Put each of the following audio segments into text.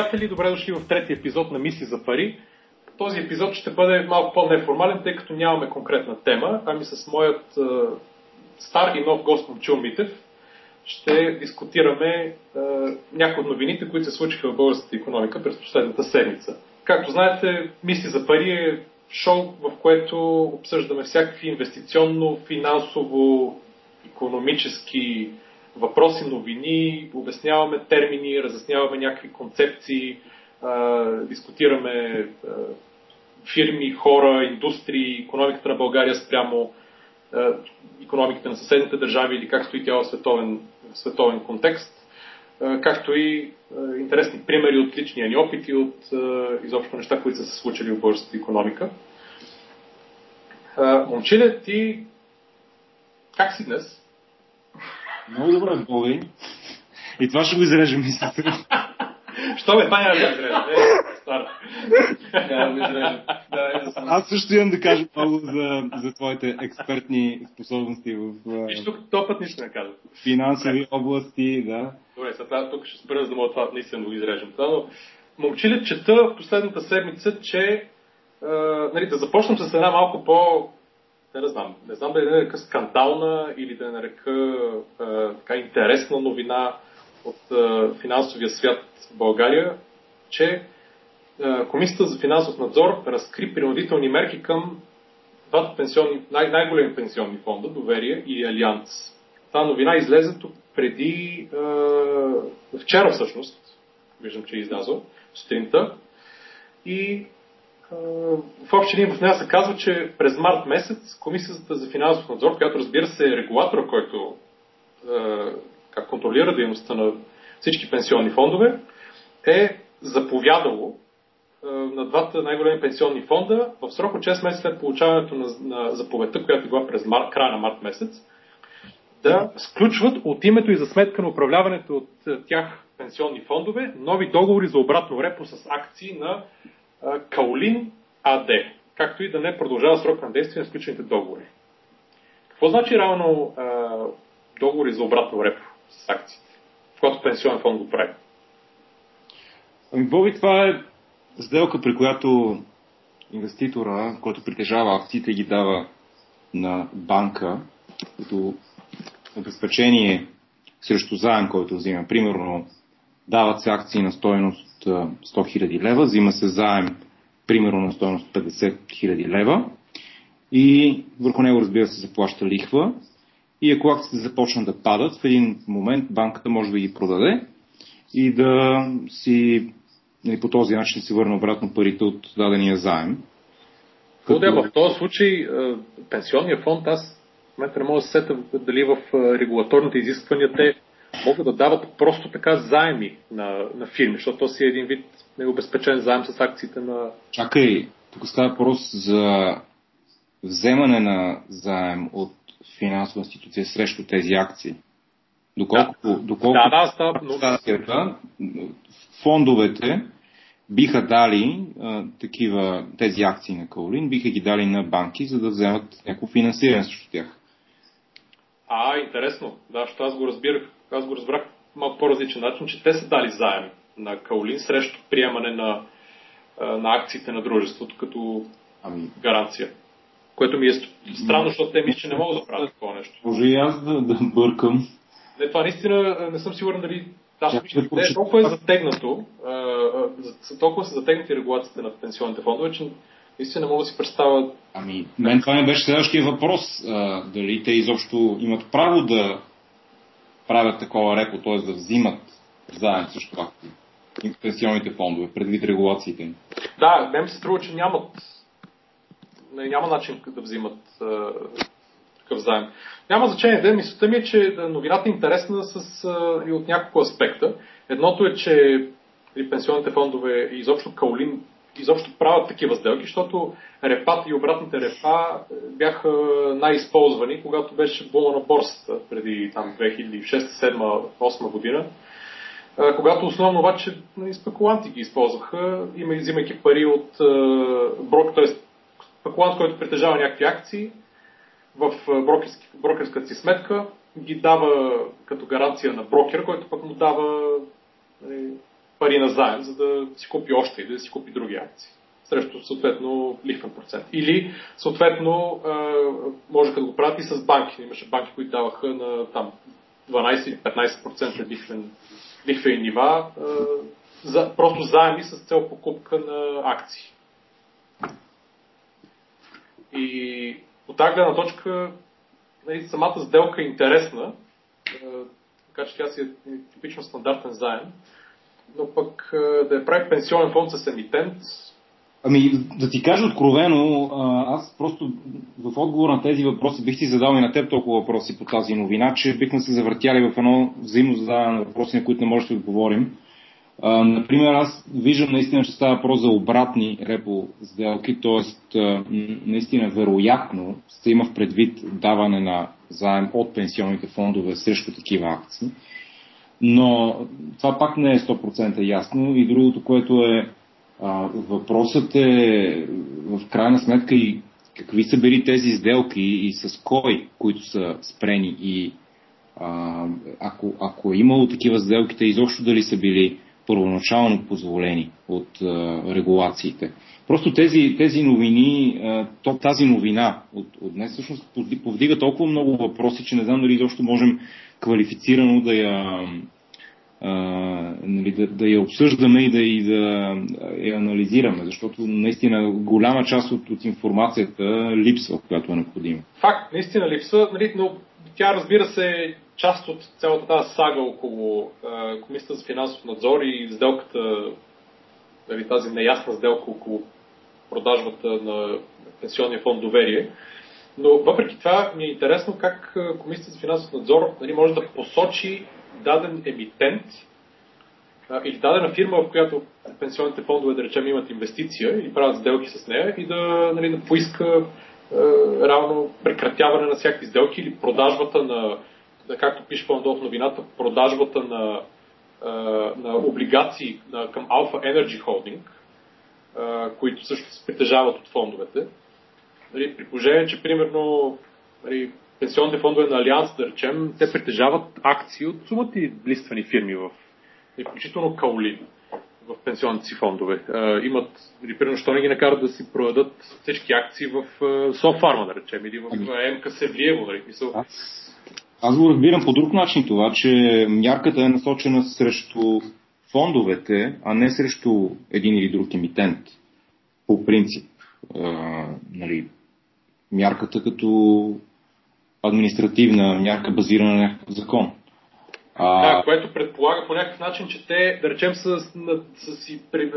приятели, добре дошли в трети епизод на Мисли за пари. Този епизод ще бъде малко по-неформален, тъй като нямаме конкретна тема, ами с моят е, стар и нов гост Момчил Митев ще дискутираме е, някои от новините, които се случиха в българската економика през последната седмица. Както знаете, Мисли за пари е шоу, в което обсъждаме всякакви инвестиционно, финансово, економически въпроси, новини, обясняваме термини, разясняваме някакви концепции, дискутираме фирми, хора, индустрии, економиката на България спрямо економиката на съседните държави или как стои тя в световен, в световен контекст, както и интересни примери от личния ни опит и от изобщо неща, които са се случили в българската економика. Момчиле, ти как си днес? Много добре, Боби. И това ще го изрежем, мислите. Що бе, няма да изрежем. Е, изрежем. Аз също имам да кажа много за, за твоите експертни способности в Виж, тук този път нищо не казвам. финансови области, да. Добре, сега тук ще спра, за да мога това наистина да го изрежем. Това, но момчиле чета в последната седмица, че нали, да започнем с една малко по не, знам, не знам да я нарека скандална или да я нарека а, така интересна новина от а, финансовия свят в България, че а, Комисията за финансов надзор разкри принудителни мерки към двата пенсионни, най- най-големи пенсионни фонда, Доверие и Алианс. Тази новина излезе тук преди а, вчера всъщност, виждам, че е излязъл, сутринта, и в общи линии в нея се казва, че през март месец Комисията за финансов надзор, която разбира се е регулатора, който как контролира дейността на всички пенсионни фондове, е заповядало на двата най-големи пенсионни фонда в срок от 6 месеца след получаването на, на заповедта, която е била през мар, края на март месец, да сключват от името и за сметка на управляването от тях пенсионни фондове нови договори за обратно репо с акции на Каолин АД, както и да не продължава срок на действие на сключените договори. Какво значи равно договори за обратно репо с акциите, в който пенсионен фонд го прави? Ами, Боби, това е сделка, при която инвеститора, който притежава акциите, ги дава на банка, като обезпечение срещу заем, който взима. Примерно, дават се акции на стоеност 100 000 лева, взима се заем примерно на стоеност 50 000 лева и върху него разбира се заплаща лихва и ако акциите започнат да падат, в един момент банката може да ги продаде и да си нали, по този начин си върне обратно парите от дадения заем. Да, в този случай пенсионния фонд, аз в момента не мога да се сета дали в регулаторните изисквания те могат да дават просто така заеми на, на фирми, защото то си е един вид необезпечен заем с акциите на... Чакай, тук става въпрос за вземане на заем от финансова институция срещу тези акции. Доколко, да. доколко да, да, става, но... фондовете биха дали а, такива, тези акции на Каолин, биха ги дали на банки, за да вземат някакво финансиране срещу тях. А, интересно. Да, защото аз го разбирах аз го разбрах малко по-различен начин, че те са дали заем на Каолин срещу приемане на, на акциите на дружеството като ами... гаранция. Което ми е странно, защото те мислят, че не могат да правят такова нещо. Може и аз да, да бъркам. Не, това наистина не съм сигурен дали аз мисля, че е толкова е затегнато, толкова са затегнати регулациите на пенсионните фондове, че наистина не мога да си представя. Ами, мен това не беше следващия въпрос. А, дали те изобщо имат право да правят такова репо, т.е. да взимат заем също както пенсионните фондове, предвид регулациите им. Да, мен се струва, че нямат няма начин да взимат а, такъв заем. Няма значение. Да, мисълта ми е, че новината е интересна с, а, и от няколко аспекта. Едното е, че и пенсионните фондове и изобщо Каолин изобщо правят такива сделки, защото репата и обратните репа бяха най-използвани, когато беше бума на борсата преди там 2006-2007-2008 година. Когато основно обаче нали, спекуланти ги използваха, взимайки пари от брок, т.е. спекулант, който притежава някакви акции в брокерски, брокерската си сметка, ги дава като гаранция на брокер, който пък му дава пари на заем, за да си купи още или да си купи други акции срещу съответно лихвен процент. Или съответно може да го правят и с банки. Имаше банки, които даваха на там 12-15% лихвен, лихвени нива, за, просто заеми с цел покупка на акции. И от тази гледна точка нали, самата сделка е интересна, така че тя си е типично стандартен заем, но пък да я прави пенсионен фонд с емитент, Ами, да ти кажа откровено, аз просто в отговор на тези въпроси бих ти задал и на теб толкова въпроси по тази новина, че бихме се завъртяли в едно взаимно задаване на въпроси, на които не можем да отговорим. Например, аз виждам наистина, че става въпрос за обратни репо сделки, т.е. наистина вероятно се има в предвид даване на заем от пенсионните фондове срещу такива акции. Но това пак не е 100% ясно. И другото, което е а, въпросът е в крайна сметка и какви са били тези сделки и с кой, които са спрени и а, ако, ако е имало такива сделки, те изобщо дали са били първоначално позволени от а, регулациите. Просто тези, тези новини, то, тази новина от, от днес всъщност повдига толкова много въпроси, че не знам дали изобщо можем квалифицирано да я, а, нали, да, да я обсъждаме и да, и да я анализираме, защото наистина голяма част от, от информацията липсва, която е необходима. Факт, наистина липсва, нали, но тя разбира се част от цялата тази сага около а, Комисията за финансов надзор и сделката, нали, тази неясна сделка около продажбата на пенсионния фонд доверие. Но въпреки това ми е интересно как Комисията за финансов надзор нали, може да посочи даден емитент а, или дадена фирма, в която пенсионните фондове, да речем, имат инвестиция или правят сделки с нея и да, нали, да поиска а, равно прекратяване на всякакви сделки или продажбата на, както пише по-надолу в новината, продажбата на, а, на облигации на, към Alpha Energy Holding, а, които също се притежават от фондовете. Нали, при положение, че примерно нали, пенсионните фондове на Алианс, да речем, те притежават акции от сумати листвани фирми, в, включително Каолин в пенсионните си фондове. А, имат, или примерно, що не ги накарат да си продадат всички акции в Софарма, да речем, или в ами... МК Севлиево, нали? Мисъл. Аз, аз го разбирам по друг начин това, че мярката е насочена срещу фондовете, а не срещу един или друг емитент. По принцип. А, нали, мярката като административна мярка, базирана на някакъв закон. А... Да, което предполага по някакъв начин, че те, да речем, са, са, си при,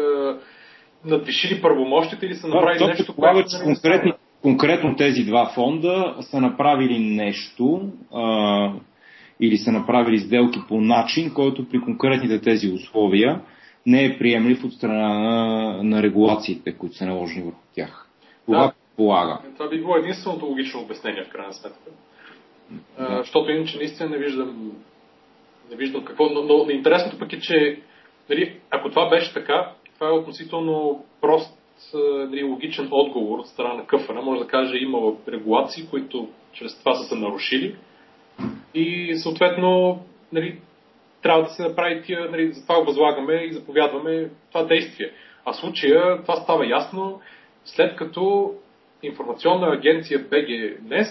надвишили първомощите или са направили да, нещо, което... Че конкретно, конкретно тези два фонда са направили нещо а, или са направили сделки по начин, който при конкретните тези условия не е приемлив от страна на, на регулациите, които са наложени върху тях. Това да, полага. Това би било единственото логично обяснение в крайна сметка. Да. защото иначе наистина не виждам, не виждам какво. Но, но интересното пък е, че нали, ако това беше така, това е относително прост нали, логичен отговор от страна на къфана. Може да каже, има регулации, които чрез това са се нарушили и съответно нали, трябва да се направи тия, нали, за това възлагаме и заповядваме това действие. А случая това става ясно след като информационна агенция БГ днес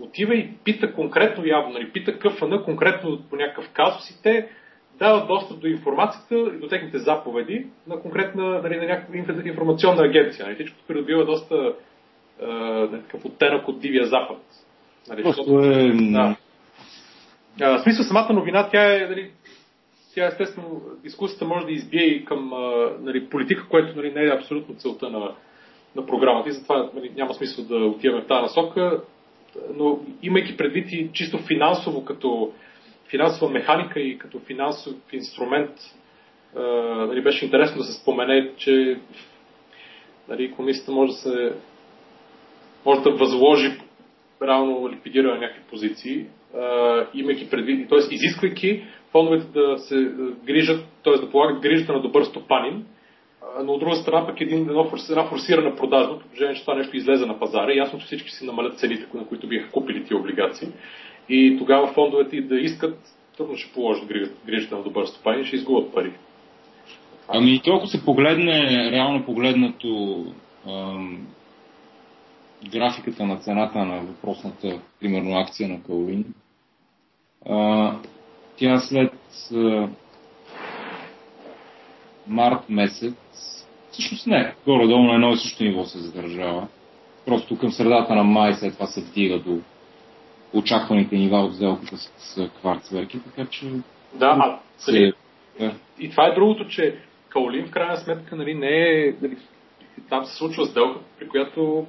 отива и пита конкретно явно, нали, пита КФН конкретно по някакъв казус и те дават достъп до информацията и до техните заповеди на конкретна, нали, на някаква информационна агенция. Нали. Всичко придобива доста е, такъв оттенък от Дивия Запад. Нали, защото, е... да. А, в смисъл самата новина, тя е, нали, тя естествено, дискусията може да избие и към нали, политика, което нали, не е абсолютно целта на, на програмата и затова нали, няма смисъл да отиваме в тази насока но имайки предвид и чисто финансово, като финансова механика и като финансов инструмент, нали, беше интересно да се спомене, че нали, комисията може да се може да възложи реално ликвидира някакви позиции, имайки предвид, т.е. изисквайки фондовете да се грижат, т.е. да полагат грижата на добър стопанин, но от друга страна пък един, едно, една форсирана продажба, по положение, че това нещо излезе на пазара, ясно, че всички си намалят цените, на които биха купили тия облигации. И тогава фондовете да искат, трудно ще положат грижата на добър стопанин, ще изгубят пари. Ами, толкова се погледне, реално погледнато, ам, графиката на цената на въпросната, примерно, акция на Каолин, тя след а, март месец, всъщност не, горе-долу на едно и също ниво се задържава. Просто към средата на май след това се вдига до очакваните нива от сделката с, кварцверки, така че... Да, а се... да. и това е другото, че Каолин в крайна сметка нали, не е... Нали, там се случва сделка, при която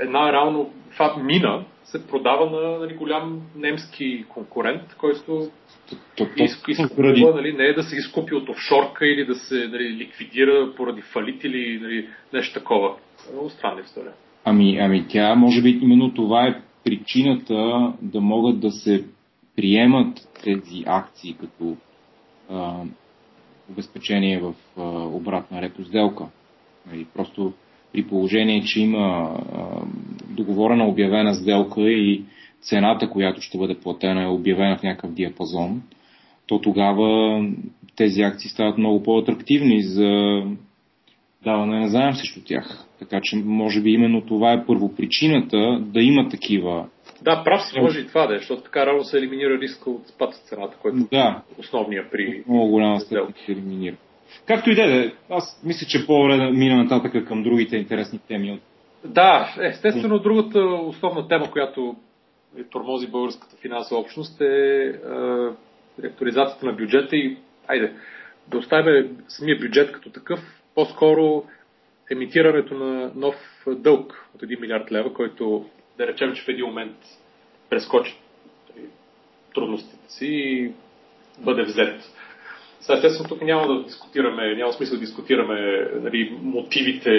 една реално това мина се продава на нали, голям немски конкурент, който изкупува, нали, не е да се изкупи от офшорка или да се нали, ликвидира поради фалит или нали, нещо такова. Много странна история. Ами, ами тя, може би, именно това е причината да могат да се приемат тези акции като а, обезпечение в а, обратна репо сделка. Нали, просто при положение, че има договорена обявена сделка и цената, която ще бъде платена е обявена в някакъв диапазон, то тогава тези акции стават много по-атрактивни за даване на заем срещу тях. Така че, може би именно това е първопричината да има такива. Да, прав си, може и това да е, защото така рано се елиминира риска от спад цената, който да. е основния при. Много голяма степен се елиминира. Както и да е, аз мисля, че по-добре да мина нататък към другите интересни теми. Да, естествено, другата основна тема, която тормози българската финансова общност е, е актуализацията на бюджета и, айде, да оставим самия бюджет като такъв, по-скоро емитирането на нов дълг от 1 милиард лева, който да речем, че в един момент прескочи трудностите си и бъде взет. Сега, естествено, тук няма да дискутираме, няма смисъл да дискутираме нали, мотивите,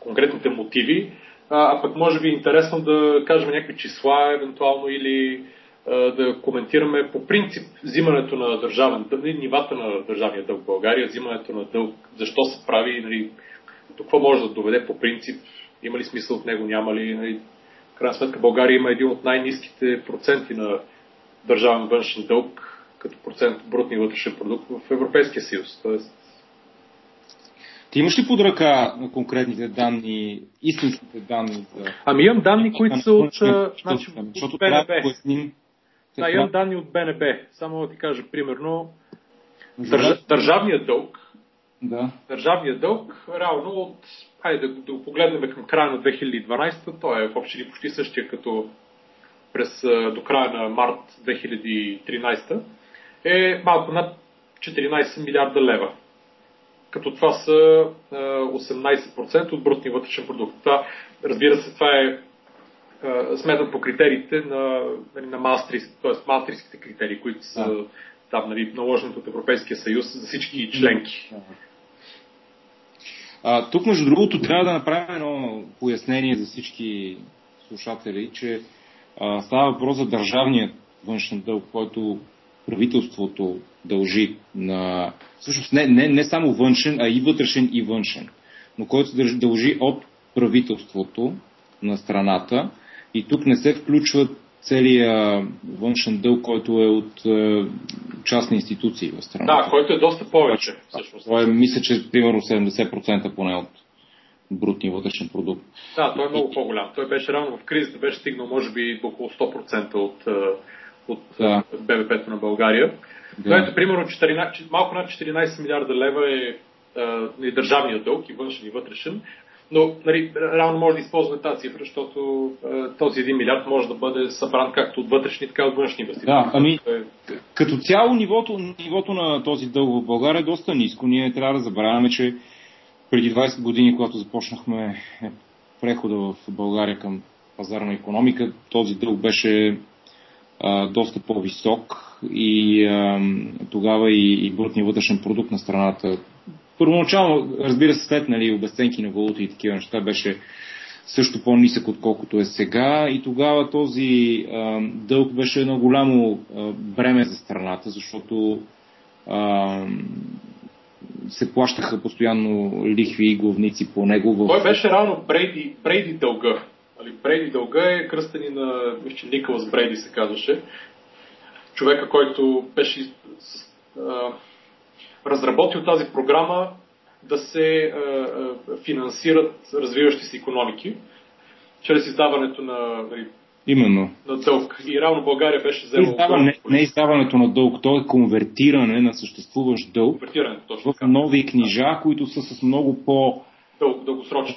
конкретните мотиви, а, а пък може би е интересно да кажем някакви числа, евентуално, или а, да коментираме по принцип взимането на държавен дълг, нали, нивата на държавния дълг в България, взимането на дълг, защо се прави, нали, до какво може да доведе по принцип, има ли смисъл от него, няма ли. Нали. В крайна сметка България има един от най-низките проценти на държавен външен дълг като процент от брутния вътрешен продукт в Европейския съюз. Тоест, ти имаш ли под ръка на конкретните данни, истинските данни? За... Ами имам данни, които са от, значи, от БНБ. Да, имам данни от БНБ. Само да ти кажа, примерно, държ... държавният дълг, да. държавният дълг, реално от, хайде да, да го погледнем към края на 2012, той е в общи почти същия като през, до края на март 2013 е малко над 14 милиарда лева. Като това са 18% от брутния вътрешен продукт. Това, разбира се, това е сметнат по критериите на, нали, на Мастрис, т.е. мастриските критерии, които са да. там нали, наложените от Европейския съюз за всички членки. А, тук, между другото, трябва да направим едно пояснение за всички слушатели, че а, става въпрос за държавният външен дълг, който правителството дължи на... Всъщност не, не, не само външен, а и вътрешен и външен, но който се дължи от правителството на страната и тук не се включва целият външен дълг, който е от е, частни институции в страната. Да, който е доста повече. Всъщност. Това е, мисля, че примерно 70% поне от брутния вътрешен продукт. Да, той е много по-голям. Той беше рано в кризата, беше стигнал може би около 100% от е, от да. БВП-то на България. Да. Което, примерно, 14, малко над 14 милиарда лева е а, държавния дълг и външен и вътрешен. Но нали, реално може да използваме тази цифра, защото а, този 1 милиард може да бъде събран както от вътрешни, така и от външни инвестиции. Да, ами, е... като цяло нивото, нивото на този дълг в България е доста ниско. Ние трябва да забравяме, че преди 20 години, когато започнахме прехода в България към пазарна економика, този дълг беше доста по-висок и а, тогава и, и брутния вътрешен продукт на страната. Първоначално, разбира се, след нали, обесценки на валута и такива неща беше също по-нисък, отколкото е сега. И тогава този а, дълг беше едно голямо а, бреме за страната, защото а, се плащаха постоянно лихви и главници по него. В... Той беше рано Брейди, Брейди дълга. Нали, Брейди дълга е кръстени на, мисля, Николас Брейди се казваше. Човека, който беше а, разработил тази програма да се а, а, финансират развиващи се економики чрез издаването на нали, Именно. На дълг. И равно България беше взела. Издава, не, не издаването на дълг, то е конвертиране на съществуващ дълг точно в нови книжа, които са с много по... Дъл, дългосрочни.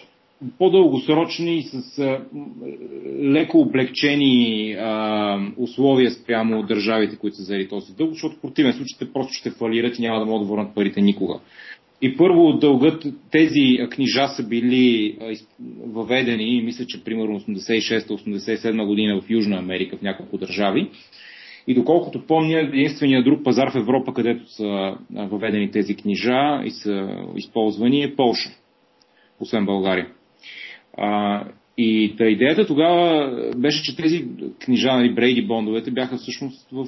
По-дългосрочни и с леко облегчени условия спрямо държавите, които са взели този дълг, защото в противен случай те просто ще фалират и няма да могат да върнат парите никога. И първо дългът, тези книжа са били въведени, мисля, че примерно 86-87 година в Южна Америка, в няколко държави. И доколкото помня, единственият друг пазар в Европа, където са въведени тези книжа и са използвани е Полша, освен България. А, и та идеята тогава беше, че тези книжа, нали, Брейди бондовете, бяха всъщност в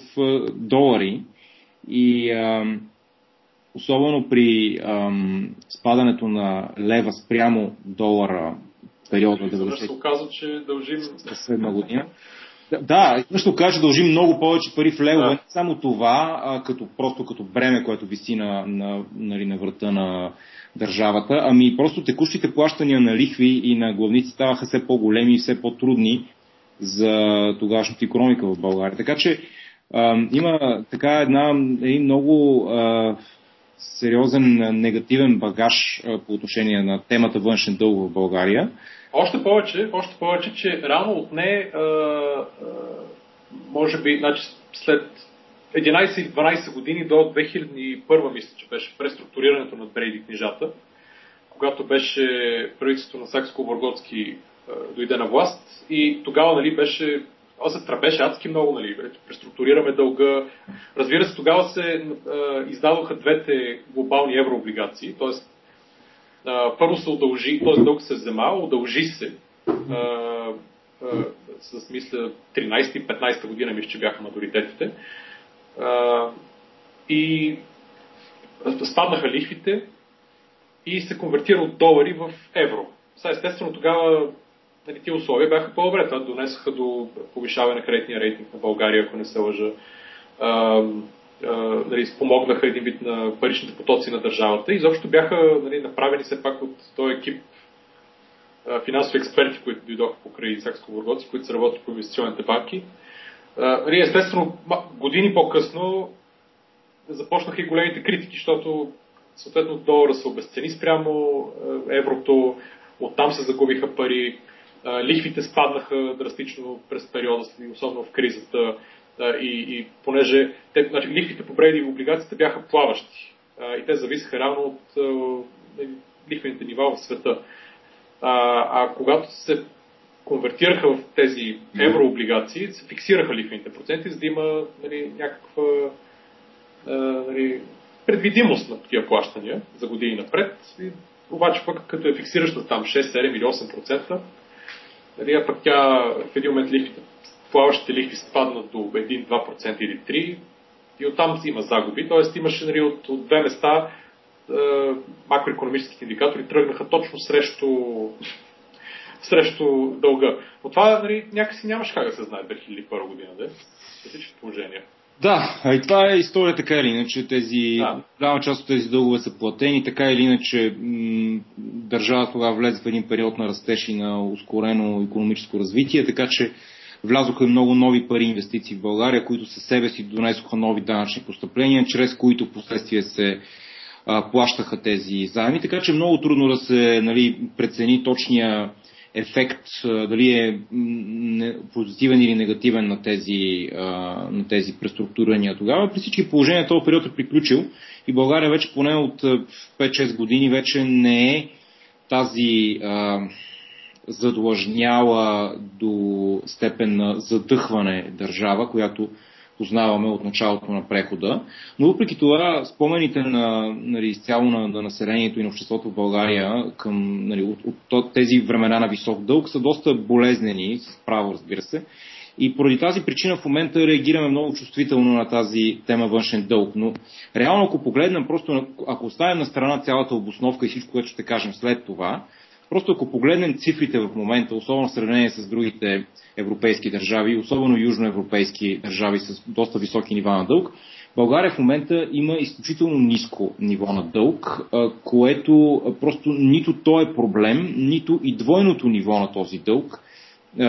долари. И а, особено при ам, спадането на лева спрямо долара периода 90 се оказа, че дължим... Година. Да, също кажа, че дължим много повече пари в левове. Да. Не само това, а като, просто като бреме, което виси на, на, нали, на врата на държавата, ами просто текущите плащания на лихви и на главници ставаха все по-големи и все по-трудни за тогашната економика в България. Така че а, има така една, един много а, сериозен негативен багаж по отношение на темата външен дълг в България. Още повече, още повече, че рано от не, може би, значи след 11-12 години до 2001 мисля, че беше преструктурирането на Брейди книжата, когато беше правителството на Сакско-Борготски дойде на власт и тогава нали, беше се тръбеше адски много, нали, преструктурираме дълга. Разбира се, тогава се а, издадоха двете глобални еврооблигации, т.е. първо се удължи, т.е. дълг се взема, удължи се а, а, с, мисля, 13-15 година, мисля, че бяха мадоритетите. А, и спаднаха лихвите и се конвертира от долари в евро. Сега, естествено, тогава нали, тия условия бяха по-добре. Това донесаха до повишаване на кредитния рейтинг на България, ако не се лъжа. Нали, спомогнаха един вид на паричните потоци на държавата. Изобщо бяха нали, направени все пак от този екип финансови експерти, които дойдоха покрай сакско бургоци които са работили по инвестиционните банки. Нали, естествено, години по-късно започнаха и големите критики, защото съответно долара се обесцени спрямо еврото, оттам се загубиха пари, лихвите спаднаха драстично през периода, особено в кризата. И, и понеже те, значи, лихвите по Брейди и облигациите бяха плаващи. И те зависеха реално от лихвените нива в света. А, а когато се конвертираха в тези еврооблигации, се фиксираха лихвените проценти, за да има нали, някаква нали, предвидимост на тия плащания за години напред. И, обаче пък като е фиксираща там 6, 7 или 8%, Нали, а пък тя в един момент лихвите, плаващите лихви спаднат до 1-2% или 3% и оттам има загуби. Тоест имаше нали, от, от две места е, макроекономическите индикатори тръгнаха точно срещу, срещу дълга. Но това нали, някакси нямаше как да се знае 2001 година, да? Всички положения. Да, и това е история така или иначе. Тези, да. голяма част от тези дългове са платени, така или иначе м- държавата тогава влезе в един период на растеж и на ускорено економическо развитие, така че влязоха много нови пари инвестиции в България, които със себе си донесоха нови данъчни постъпления, чрез които последствие се а, плащаха тези заеми, така че много трудно да се нали, прецени точния ефект, дали е позитивен или негативен на тези, на тези преструктурирания тогава. При всички положения този период е приключил и България вече поне от 5-6 години вече не е тази задлъжняла до степен на задъхване държава, която познаваме от началото на прехода. Но въпреки това, спомените на, нали, изцяло на, на населението и на обществото в България към нали, от, от тези времена на висок дълг са доста болезнени, с право разбира се. И поради тази причина в момента реагираме много чувствително на тази тема външен дълг. Но реално, ако погледнем, просто ако оставим на страна цялата обосновка и всичко, което ще кажем след това, Просто ако погледнем цифрите в момента, особено в сравнение с другите европейски държави, особено южноевропейски държави с доста високи нива на дълг, България в момента има изключително ниско ниво на дълг, което просто нито то е проблем, нито и двойното ниво на този дълг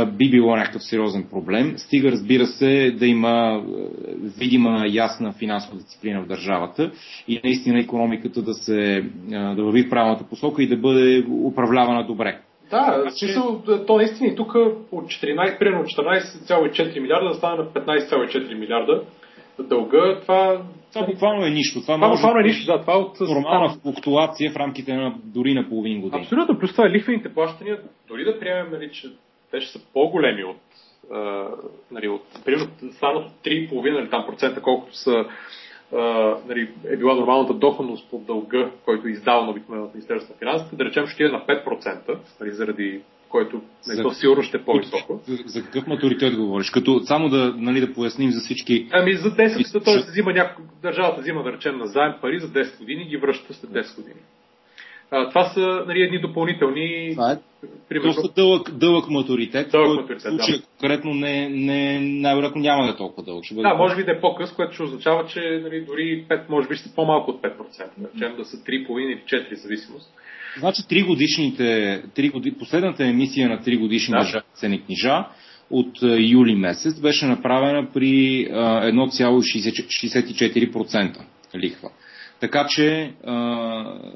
би било някакъв сериозен проблем. Стига, разбира се, да има видима, ясна финансова дисциплина в държавата и наистина економиката да, се, да върви в правилната посока и да бъде управлявана добре. Да, в смисъл, то наистина и тук от 14, примерно 14,4 милиарда да стане на 15,4 милиарда дълга, това... Това буквално е нищо. Това, това буквално е нищо, да. Това е от... Нормална флуктуация в рамките на дори на половин година. Абсолютно, плюс това е лихвените плащания, дори да приемем, нали, че те ще са по-големи от, а, нали, от примерно станат 3,5 или там процента, колкото са а, нали, е била нормалната доходност по дълга, който е издаван обикновено от Министерството на финансите, да речем ще е на 5%, нали, заради който нали, за, то сигурно ще е по-високо. За, за какъв матуритет говориш? Като само да, нали, да поясним за всички... Ами за 10, т.е. взима някой, държавата взима да речем на заем пари за 10 години и ги връща след 10 години. А, това са нали, едни допълнителни... Това е примерно... доста дълъг, дълъг матуритет, дълъг който матуритет, в случая да. конкретно не, не, най-вероятно няма да е толкова дълъг. Ще бъде да, може би да е по-къс, което ще означава, че нали, дори 5, може би ще по-малко от 5%, да да са 3,5 или 4 зависимост. Значи 3 годишните, 3 годи, последната емисия на 3 годишни да. държавни ценни книжа от юли месец беше направена при 1,64% лихва. Така че... А,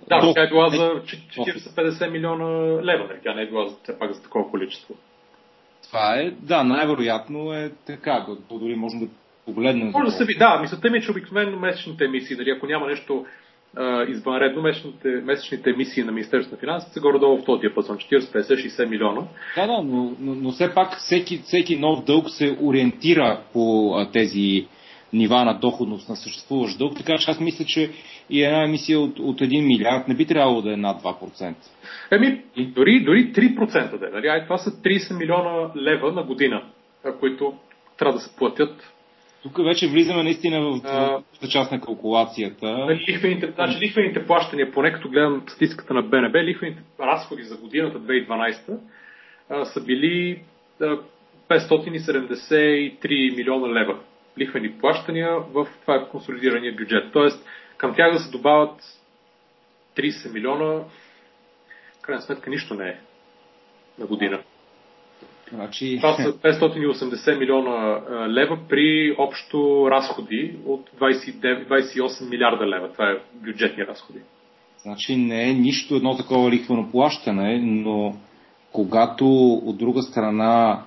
да, до... тя е била за 40-50 милиона лева, нали? тя не е била все пак за такова количество. Това е, да, най-вероятно е така, до, дори можем да погледнем. Може да се ви, да, мисълта ми е, че обикновено месечните емисии, дали ако няма нещо а, извънредно, месечните, месечните емисии на Министерството на финансите са горе-долу в този диапазон, 40, 50, 60 милиона. Да, да, но, но, но все пак всеки, всеки нов дълг се ориентира по а, тези нива на доходност на съществуващ дълг, така че аз мисля, че и една емисия от, от 1 милиард не би трябвало да е над 2%. Еми, дори, дори 3% да е. Нали? Ай, това са 30 милиона лева на година, които трябва да се платят. Тук вече влизаме наистина в а, част на калкулацията. Лихвените, значи, лихвените плащания, поне като гледам статистиката на БНБ, лихвените разходи за годината 2012 а, са били а, 573 милиона лева лихвени плащания в това е консолидирания бюджет. Тоест, към тях да се добавят 30 милиона, в крайна сметка нищо не е на година. Значи... Това са 580 милиона лева при общо разходи от 29, 28 милиарда лева. Това е бюджетни разходи. Значи не е нищо едно такова лихвено плащане, но когато от друга страна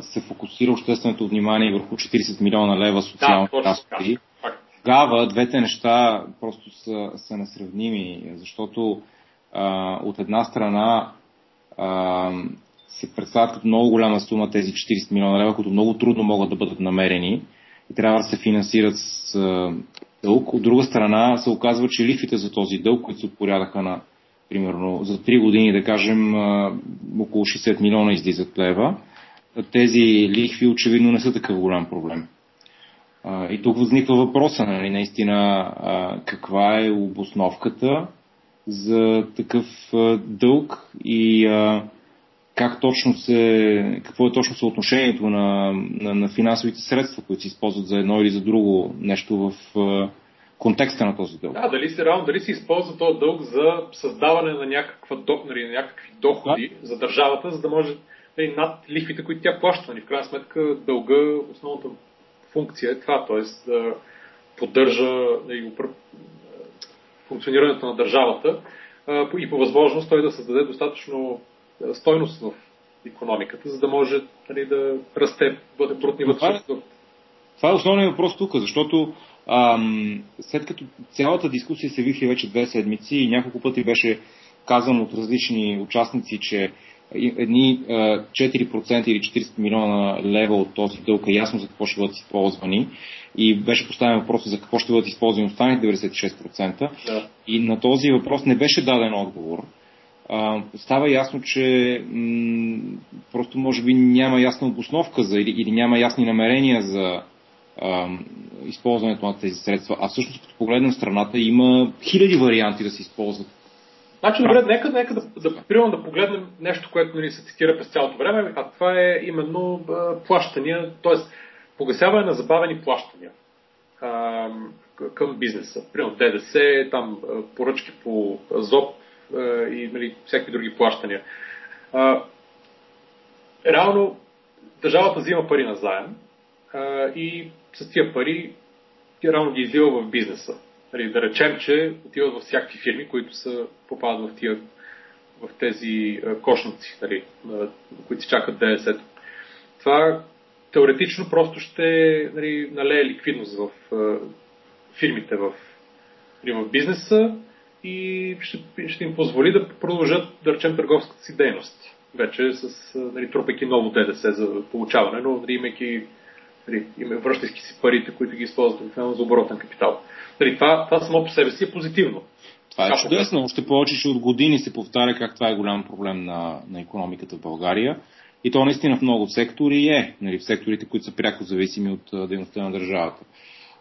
се фокусира общественото внимание върху 40 милиона лева социални да, разходи, тогава двете неща просто са, са несравними, защото а, от една страна а, се представят като много голяма сума тези 40 милиона лева, които много трудно могат да бъдат намерени и трябва да се финансират с а, дълг. От друга страна се оказва, че лихвите за този дълг, които се отпорядаха на примерно за 3 години, да кажем, около 60 милиона излизат лева, тези лихви очевидно не са такъв голям проблем. И тук възниква въпроса, нали, наистина, каква е обосновката за такъв дълг и как точно се, какво е точно съотношението на, на, на финансовите средства, които се използват за едно или за друго нещо в контекста на този дълг. Да, дали се, реално, дали се използва този дълг за създаване на, някаква, нали, на някакви доходи да. за държавата, за да може нали, над лихвите, които тя плаща. Нали, в крайна сметка дълга, основната функция е това, т.е. да поддържа нали, функционирането на държавата и по възможност той да създаде достатъчно стойност в економиката, за да може нали, да расте, бъде брутни вътрешен Това е основният въпрос тук, защото Ам, след като цялата дискусия се вихри вече две седмици и няколко пъти беше казано от различни участници, че едни 4% или 40 милиона лева от този дълг е ясно за какво ще бъдат използвани и беше поставен въпрос за какво ще бъдат използвани останалите 96%. Да. И на този въпрос не беше даден отговор. А, става ясно, че м- просто може би няма ясна обосновка за, или, или няма ясни намерения за използването на тези средства. А всъщност, като погледнем страната, има хиляди варианти да се използват. Значи, добре, нека, нека да, да, примерно, да погледнем нещо, което нали, се цитира през цялото време, а това е именно а, плащания, т.е. погасяване на забавени плащания. А, към бизнеса. Примерно ДДС, там поръчки по ЗОП и нали, всякакви други плащания. Реално държавата взима пари на заем и с тия пари реално ги излива в бизнеса. Нали, да речем, че отиват във всякакви фирми, които са, попадат в, тия, в тези кошници, нали, които си чакат ДДС. Това теоретично просто ще нали, налее ликвидност в фирмите в, нали, в бизнеса и ще, ще им позволи да продължат, да речем, търговската си дейност. Вече с нали, трупайки ново ДДС за получаване, но нали, имайки нали, връщайки си парите, които ги използват за оборотен капитал. Нали, това, това само по себе си е позитивно. Това е чудесно. Още повече, че от години се повтаря как това е голям проблем на, на економиката в България. И то наистина в много сектори е, нали, в секторите, които са пряко зависими от дейността на държавата.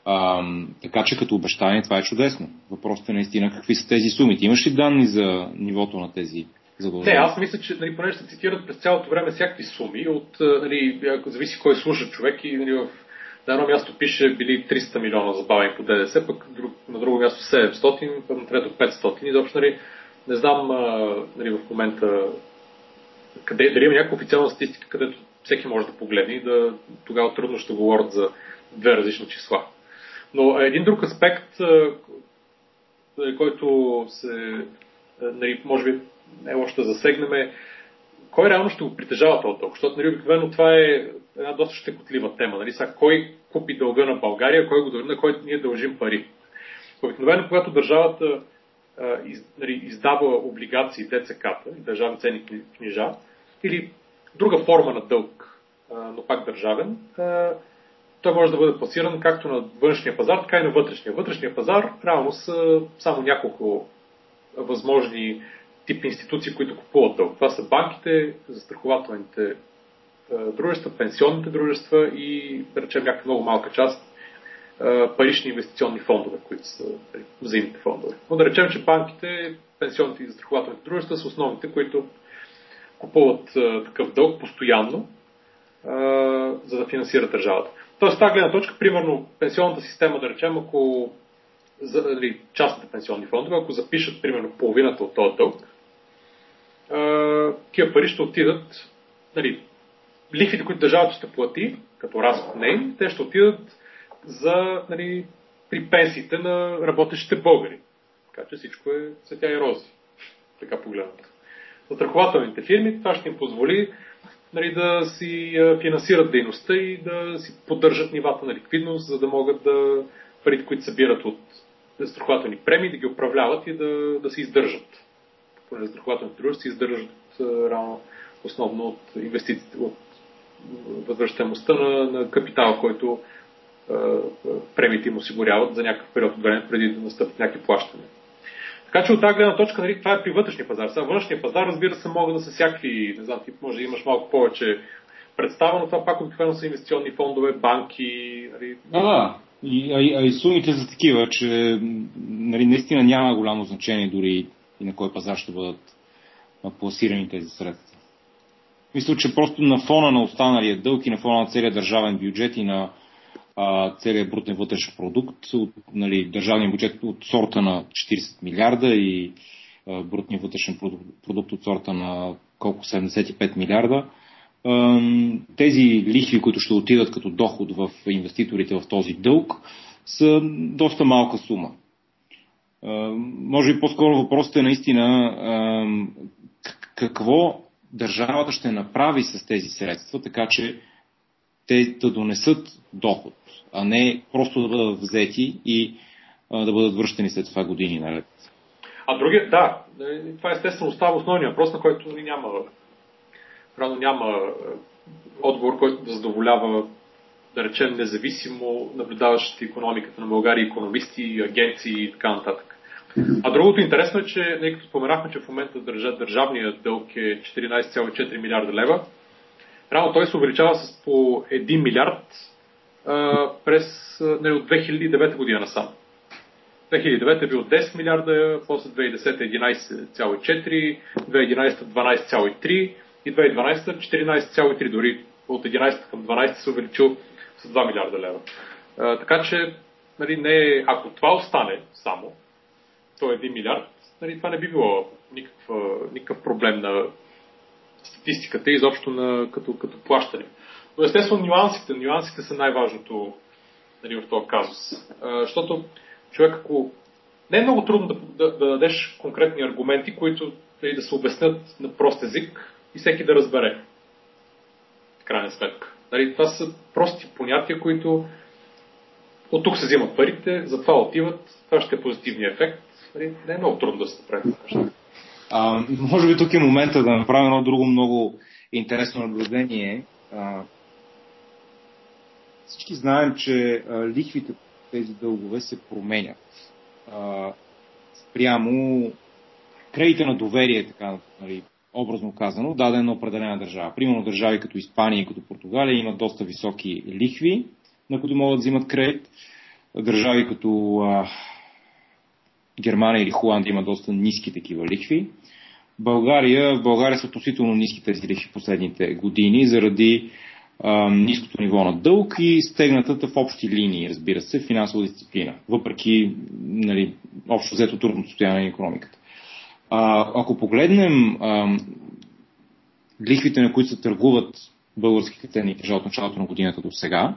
А, така че като обещание това е чудесно. Въпросът е наистина какви са тези суми. Ти имаш ли данни за нивото на тези? Не, аз мисля, че нали, понеже се цитират през цялото време всякакви суми, от, нали, зависи кой слуша човек и нали, в на едно място пише били 300 милиона забавени по ДДС, пък на друго място 700, на трето 500. И заобщо, нали, не знам нали, в момента къде, дали има някаква официална статистика, където всеки може да погледне и да, тогава трудно ще говорят за две различни числа. Но един друг аспект, който се, нали, може би не е лошо да кой реално ще го притежава този дълг? Защото нали, обикновено това е една доста щекотлива тема. Нали? Сега, кой купи дълга на България, кой го дължи, на който ние дължим пари? Обикновено, когато държавата нали, издава облигации, ДЦК-та, държавни ценни книжа, или друга форма на дълг, но пак държавен, той може да бъде пласиран както на външния пазар, така и на вътрешния. Вътрешния пазар реално са само няколко възможни тип институции, които купуват дълг. Това са банките, застрахователните дружества, пенсионните дружества и, да речем, някаква много малка част парични инвестиционни фондове, които са нали, взаимните фондове. Но да речем, че банките, пенсионните и застрахователните дружества са основните, които купуват такъв дълг постоянно, за да финансират държавата. Тоест, тази гледна точка, примерно, пенсионната система, да речем, ако за, нали, частните пенсионни фондове, ако запишат примерно половината от този дълг, тия пари ще отидат, нали, лихвите, които държавата ще плати, като разход не, те ще отидат за, нали, при пенсиите на работещите българи. Така че всичко е светя и рози. Така погледнато. Застрахователните фирми това ще им позволи нали, да си финансират дейността и да си поддържат нивата на ликвидност, за да могат да парите, които събират от застрахователни премии, да ги управляват и да, да се издържат. Понеже застрахователните дружества издържат рано основно от инвестициите, от възвръщаемостта на, на капитала, който премиите им осигуряват за някакъв период от време, преди да настъпят някакви плащания. Така че от тази гледна точка, нали, това е при вътрешния пазар. Сега външния пазар, разбира се, могат да са всякакви, не знам, тип, може да имаш малко повече представа, но това пак обикновено са инвестиционни фондове, банки. Нали. Да, да. И, а, а и сумите са такива, че нали, наистина няма голямо значение дори и на кой пазар ще бъдат пласирани тези средства. Мисля, че просто на фона на останалия дълг и на фона на целият държавен бюджет и на а, целият брутен вътрешен продукт, от, нали, държавния бюджет от сорта на 40 милиарда и а, брутния вътрешен продукт, от сорта на колко 75 милиарда. А, тези лихви, които ще отидат като доход в инвеститорите в този дълг, са доста малка сума. Може би по-скоро въпросът е наистина какво държавата ще направи с тези средства, така че те да донесат доход, а не просто да бъдат взети и да бъдат връщани след това години наред. А другия, да, това естествено остава основния въпрос, на който няма, рано няма отговор, който да задоволява, да речем, независимо наблюдаващите економиката на България, економисти, агенции и така нататък. А другото интересно е, че, не като споменахме, че в момента държа, държавният дълг е 14,4 милиарда лева, Рано той се увеличава с по 1 милиард а, през, не, от 2009 година насам. 2009 е бил 10 милиарда, после 2010 е 11,4, 2011 12,3 и 2012 14,3. Дори от 11 към 12 се увеличил 2 милиарда лева. А, така че нали, не, ако това остане само, то е 1 милиард, нали, това не би било никаква, никакъв проблем на статистиката и изобщо на, като, като плащане. Но естествено нюансите, нюансите са най-важното нали, в този казус. Защото човек, ако не е много трудно да, да, да дадеш конкретни аргументи, които нали, да се обяснят на прост език и всеки да разбере. В крайна сметка. Нали, това са прости понятия, които от тук се взимат парите, за това отиват, това ще е позитивния ефект. Нали, не е много трудно да се направи. А, може би тук е момента да направим едно друго много интересно наблюдение. А, всички знаем, че а, лихвите тези дългове се променят. А, спрямо кредита на доверие, така нали, образно казано, даден на определена държава. Примерно държави като Испания и като Португалия имат доста високи лихви, на които могат да взимат кредит. Държави като а, Германия или Холандия има доста ниски такива лихви. България, в България са относително ниски тези лихви последните години заради а, ниското ниво на дълг и стегнатата в общи линии, разбира се, финансова дисциплина, въпреки нали, общо взето трудното състояние на економиката. А, ако погледнем а, лихвите, на които се търгуват българските ценни книжа от началото на годината до сега,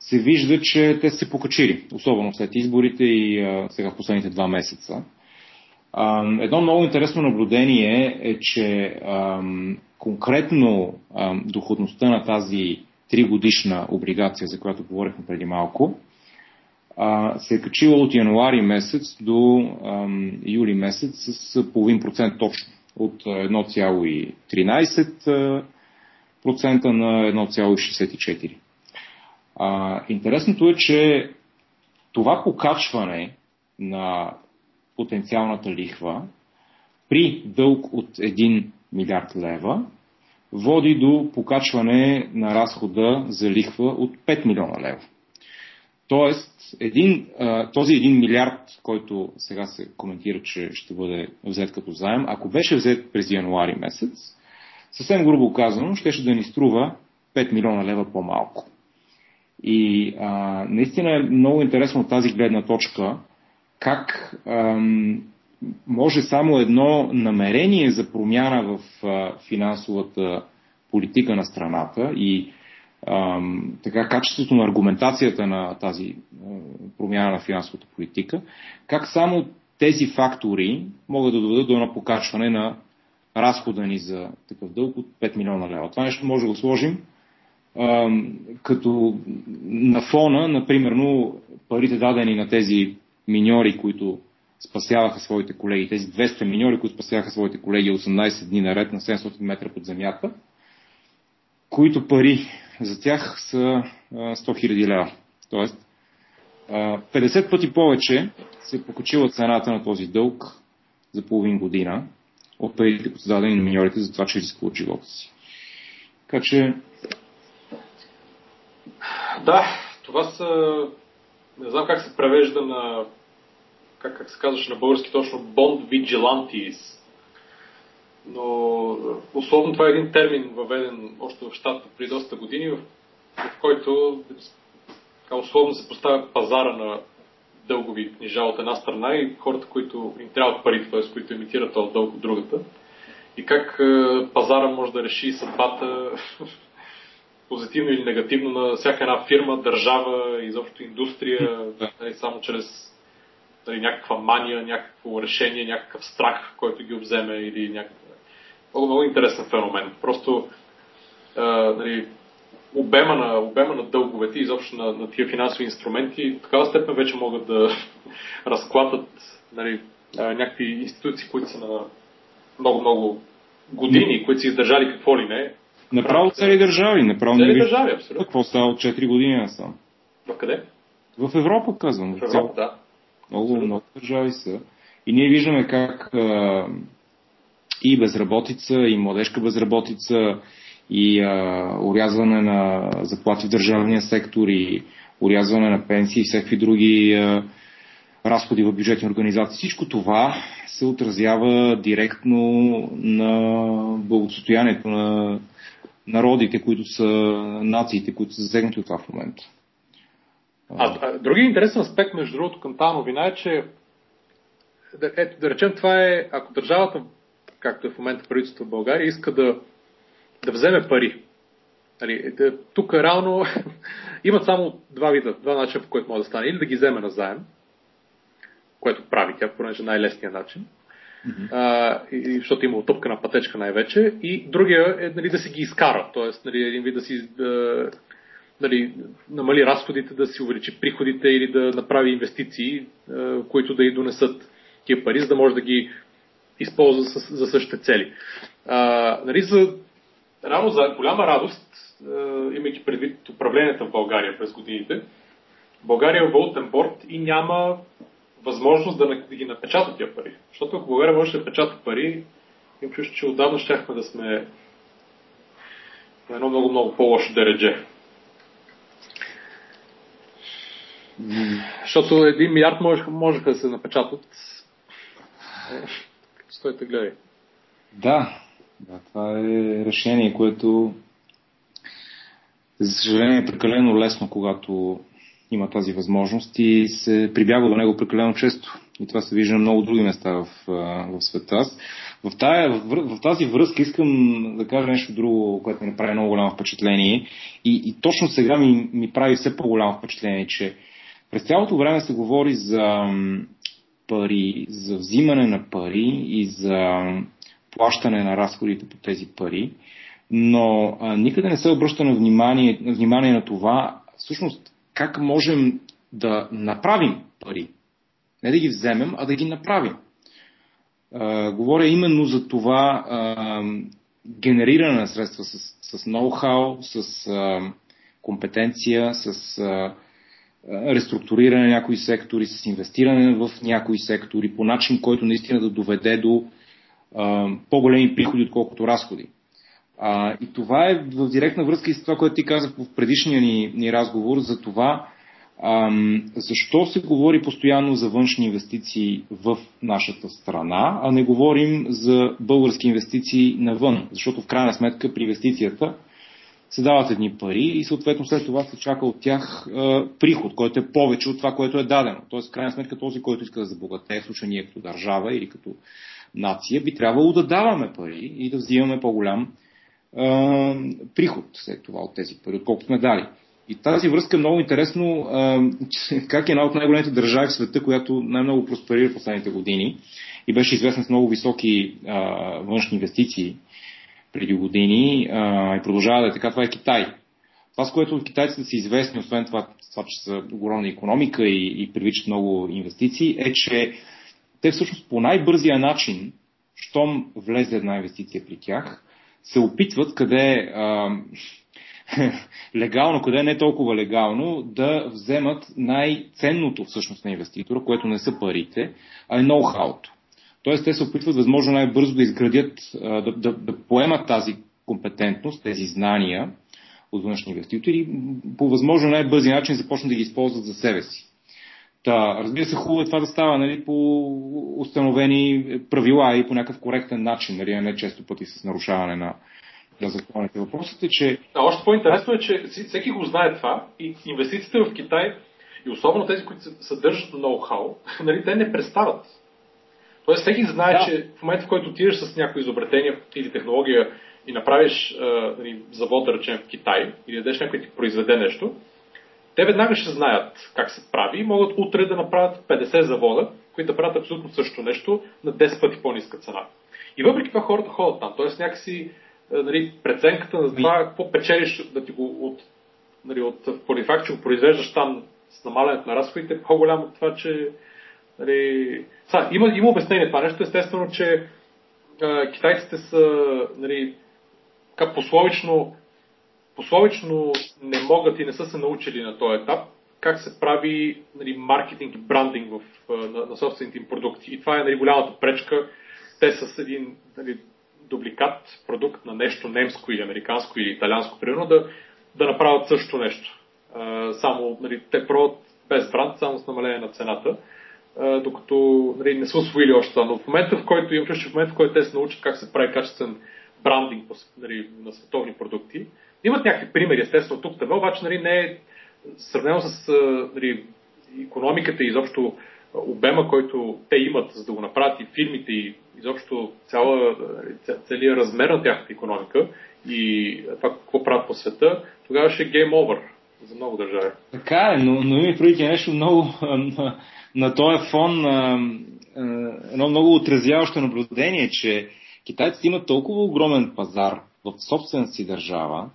се вижда, че те са се покачили, особено след изборите и а, сега в последните два месеца. А, едно много интересно наблюдение е, че а, конкретно а, доходността на тази 3 годишна облигация, за която говорихме преди малко, а, се е качила от януари месец до а, юли месец с половин процент точно. От 1,13% на 1,64%. А, интересното е, че това покачване на потенциалната лихва при дълг от 1 милиард лева води до покачване на разхода за лихва от 5 милиона лева. Тоест, един, този 1 милиард, който сега се коментира, че ще бъде взет като заем, ако беше взет през януари месец, съвсем грубо казано, ще, да ни струва 5 милиона лева по-малко. И а, наистина е много интересно от тази гледна точка как ам, може само едно намерение за промяна в а, финансовата политика на страната и така качеството на аргументацията на тази а, промяна на финансовата политика, как само тези фактори могат да доведат до едно покачване на разхода ни за такъв дълг от 5 милиона лева. Това нещо може да го сложим като на фона, например, парите дадени на тези миньори, които спасяваха своите колеги, тези 200 миньори, които спасяваха своите колеги 18 дни наред на 700 метра под земята, които пари за тях са 100 000 лева. Тоест, 50 пъти повече се покачила цената на този дълг за половин година от парите, които дадени на миньорите за това, че рискуват живота си. Така че да, това са... Не знам как се превежда на... Как, как се казваше на български точно? Bond Vigilantes. Но условно това е един термин въведен още в щата при доста години, в, в който така, условно се поставя пазара на дългови книжа от една страна и хората, които им трябват парите, т.е. които имитират този дълг от другата. И как е, пазара може да реши съдбата позитивно или негативно на всяка една фирма, държава, изобщо индустрия, нали, само чрез нали, някаква мания, някакво решение, някакъв страх, който ги обземе или някакъв... Много, много интересен феномен. Просто а, нали, обема, на, обема на дълговете, изобщо на, на тия финансови инструменти, в такава степен вече могат да разклатат нали, някакви институции, които са на много-много години, които са издържали какво ли не, Направо цели държави. Направо цели държави, абсолютно. Какво става от 4 години насам? В къде? В Европа, казвам. В Европа, да. Много, много държави са. И ние виждаме как а, и безработица, и младежка безработица, и а, урязване на заплати в държавния сектор, и урязване на пенсии, и всякакви други а, разходи в бюджетни организации. Всичко това се отразява директно на благосостоянието на народите, които са нациите, които са засегнати от това в момента. А, а други интересен аспект, между другото, към тази новина е, че ето, да речем, това е, ако държавата, както е в момента правителството в България, иска да, да вземе пари. Нали, да, тук реално имат само два вида, два начина, по който може да стане. Или да ги вземе на заем, което прави тя, понеже най-лесният начин. Mm-hmm. А, и, защото има отъпка пътечка най-вече. И другия е нали, да си ги изкара, т.е. Нали, един вид да си да, нали, намали разходите, да си увеличи приходите или да направи инвестиции, които да й донесат тия пари, за да може да ги използва за, за същите цели. А, нали, за, рано за голяма радост, а, имайки предвид управлението в България през годините, България е валутен борт и няма възможност да, да ги напечата тия пари. Защото ако България може да печата пари, им чуш, че отдавна щяхме да сме на едно много-много по-лошо дередже. Защото един милиард можеха, можеха да се напечатат. Е, стойте, гледай. Да, да, това е решение, което за съжаление е прекалено лесно, когато има тази възможност и се прибягва до него прекалено често. И това се вижда на много други места в, в света. В, тая, в, в тази връзка искам да кажа нещо друго, което ми направи много голямо впечатление. И, и точно сега ми, ми прави все по-голямо впечатление, че през цялото време се говори за пари, за взимане на пари и за плащане на разходите по тези пари, но а, никъде не се обръща на внимание, на внимание на това, всъщност как можем да направим пари. Не да ги вземем, а да ги направим. А, говоря именно за това а, генериране на средства с, с ноу-хау, с а, компетенция, с а, реструктуриране на някои сектори, с инвестиране в някои сектори по начин, който наистина да доведе до а, по-големи приходи, отколкото разходи. А, и това е в директна връзка и с това, което ти казах в предишния ни, ни разговор, за това ам, защо се говори постоянно за външни инвестиции в нашата страна, а не говорим за български инвестиции навън. Защото в крайна сметка при инвестицията се дават едни пари и съответно след това се чака от тях а, приход, който е повече от това, което е дадено. Тоест, крайна сметка, този, който иска да забогатее, в ние като държава или като нация, би трябвало да даваме пари и да взимаме по-голям а, приход след това от тези пари, отколкото сме дали. И тази връзка е много интересно а, как е една от най-големите държави в света, която най-много просперира последните години и беше известна с много високи а, външни инвестиции преди години а, и продължава да е така, това е Китай. Това, с което китайците са известни, освен това, това че са огромна економика и, и привличат много инвестиции, е, че те всъщност по най-бързия начин, щом влезе една инвестиция при тях, се опитват къде а, легално, къде не толкова легално, да вземат най-ценното всъщност на инвеститора, което не са парите, а е ноу-хауто. Тоест те се опитват възможно най-бързо да изградят, да, да, да поемат тази компетентност, тези знания от външни инвеститори и по възможно най-бързи начин започнат да ги използват за себе си. Та, разбира се, хубаво е това да става нали, по установени правила и по някакъв коректен начин, нали, а не често пъти с нарушаване на, на законите. Въпросът е, че... А още по-интересно е, че всеки го знае това и инвестициите в Китай, и особено тези, които съдържат ноу-хау, нали, те не престават. Тоест всеки знае, да. че в момента, в който отидеш с някои изобретение или технология и направиш нали, завод, да речем, в Китай, или дадеш някой ти произведе нещо, те веднага ще знаят как се прави и могат утре да направят 50 завода, които да правят абсолютно също нещо на 10 пъти по-ниска цена. И въпреки това хората ходят там. Тоест някакси нали, преценката на това какво печелиш да ти го от, нали, от поради факт, че го произвеждаш там с намалянето на разходите, е по-голямо от това, че нали, са, има, има обяснение това нещо. Естествено, че а, китайците са нали, как пословично пословично не могат и не са се научили на този етап как се прави нали, маркетинг и брандинг в, на, на собствените им продукти. И това е нали, голямата пречка. Те с един нали, дубликат, продукт на нещо немско или американско или италианско, примерно, да, да направят също нещо. А, само нали, те пробват без бранд, само с намаление на цената, докато нали, не са освоили още това. Но в момента, в който имам в момента, в който те се научат как се прави качествен брандинг нали, на световни продукти, Имат някакви примери, естествено, тук там, обаче нали, не е сравнено с нали, економиката и изобщо обема, който те имат, за да го направят и фирмите, и изобщо цяла, целият размер на тяхната економика и това какво правят по света, тогава ще е гейм овър за много държави. Така е, но, но има преди нещо много на, този фон, едно много отразяващо наблюдение, че китайците имат толкова огромен пазар в собствената си държава,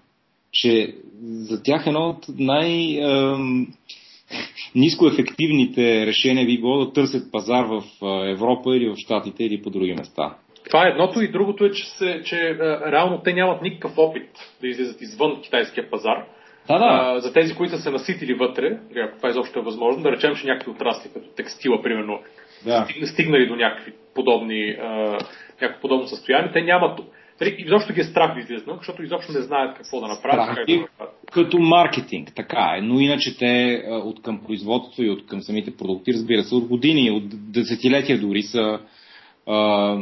че за тях едно от най- нискоефективните решения би било да търсят пазар в Европа или в Штатите или по други места. Това е едното и другото е, че, се, че а, реално те нямат никакъв опит да излизат извън китайския пазар. Да, да. А, за тези, които са се наситили вътре, ако това изобщо е възможно, да речем, че някакви отрасли, като текстила, примерно, да. стигнали до някакви подобни, а, някакво подобно състояние, те нямат изобщо ги е страх да излизат, защото изобщо не знаят какво да направят. Страх как да направят. Като маркетинг, така е. Но иначе те от към производство и от към самите продукти, разбира се, от години, от десетилетия дори са а,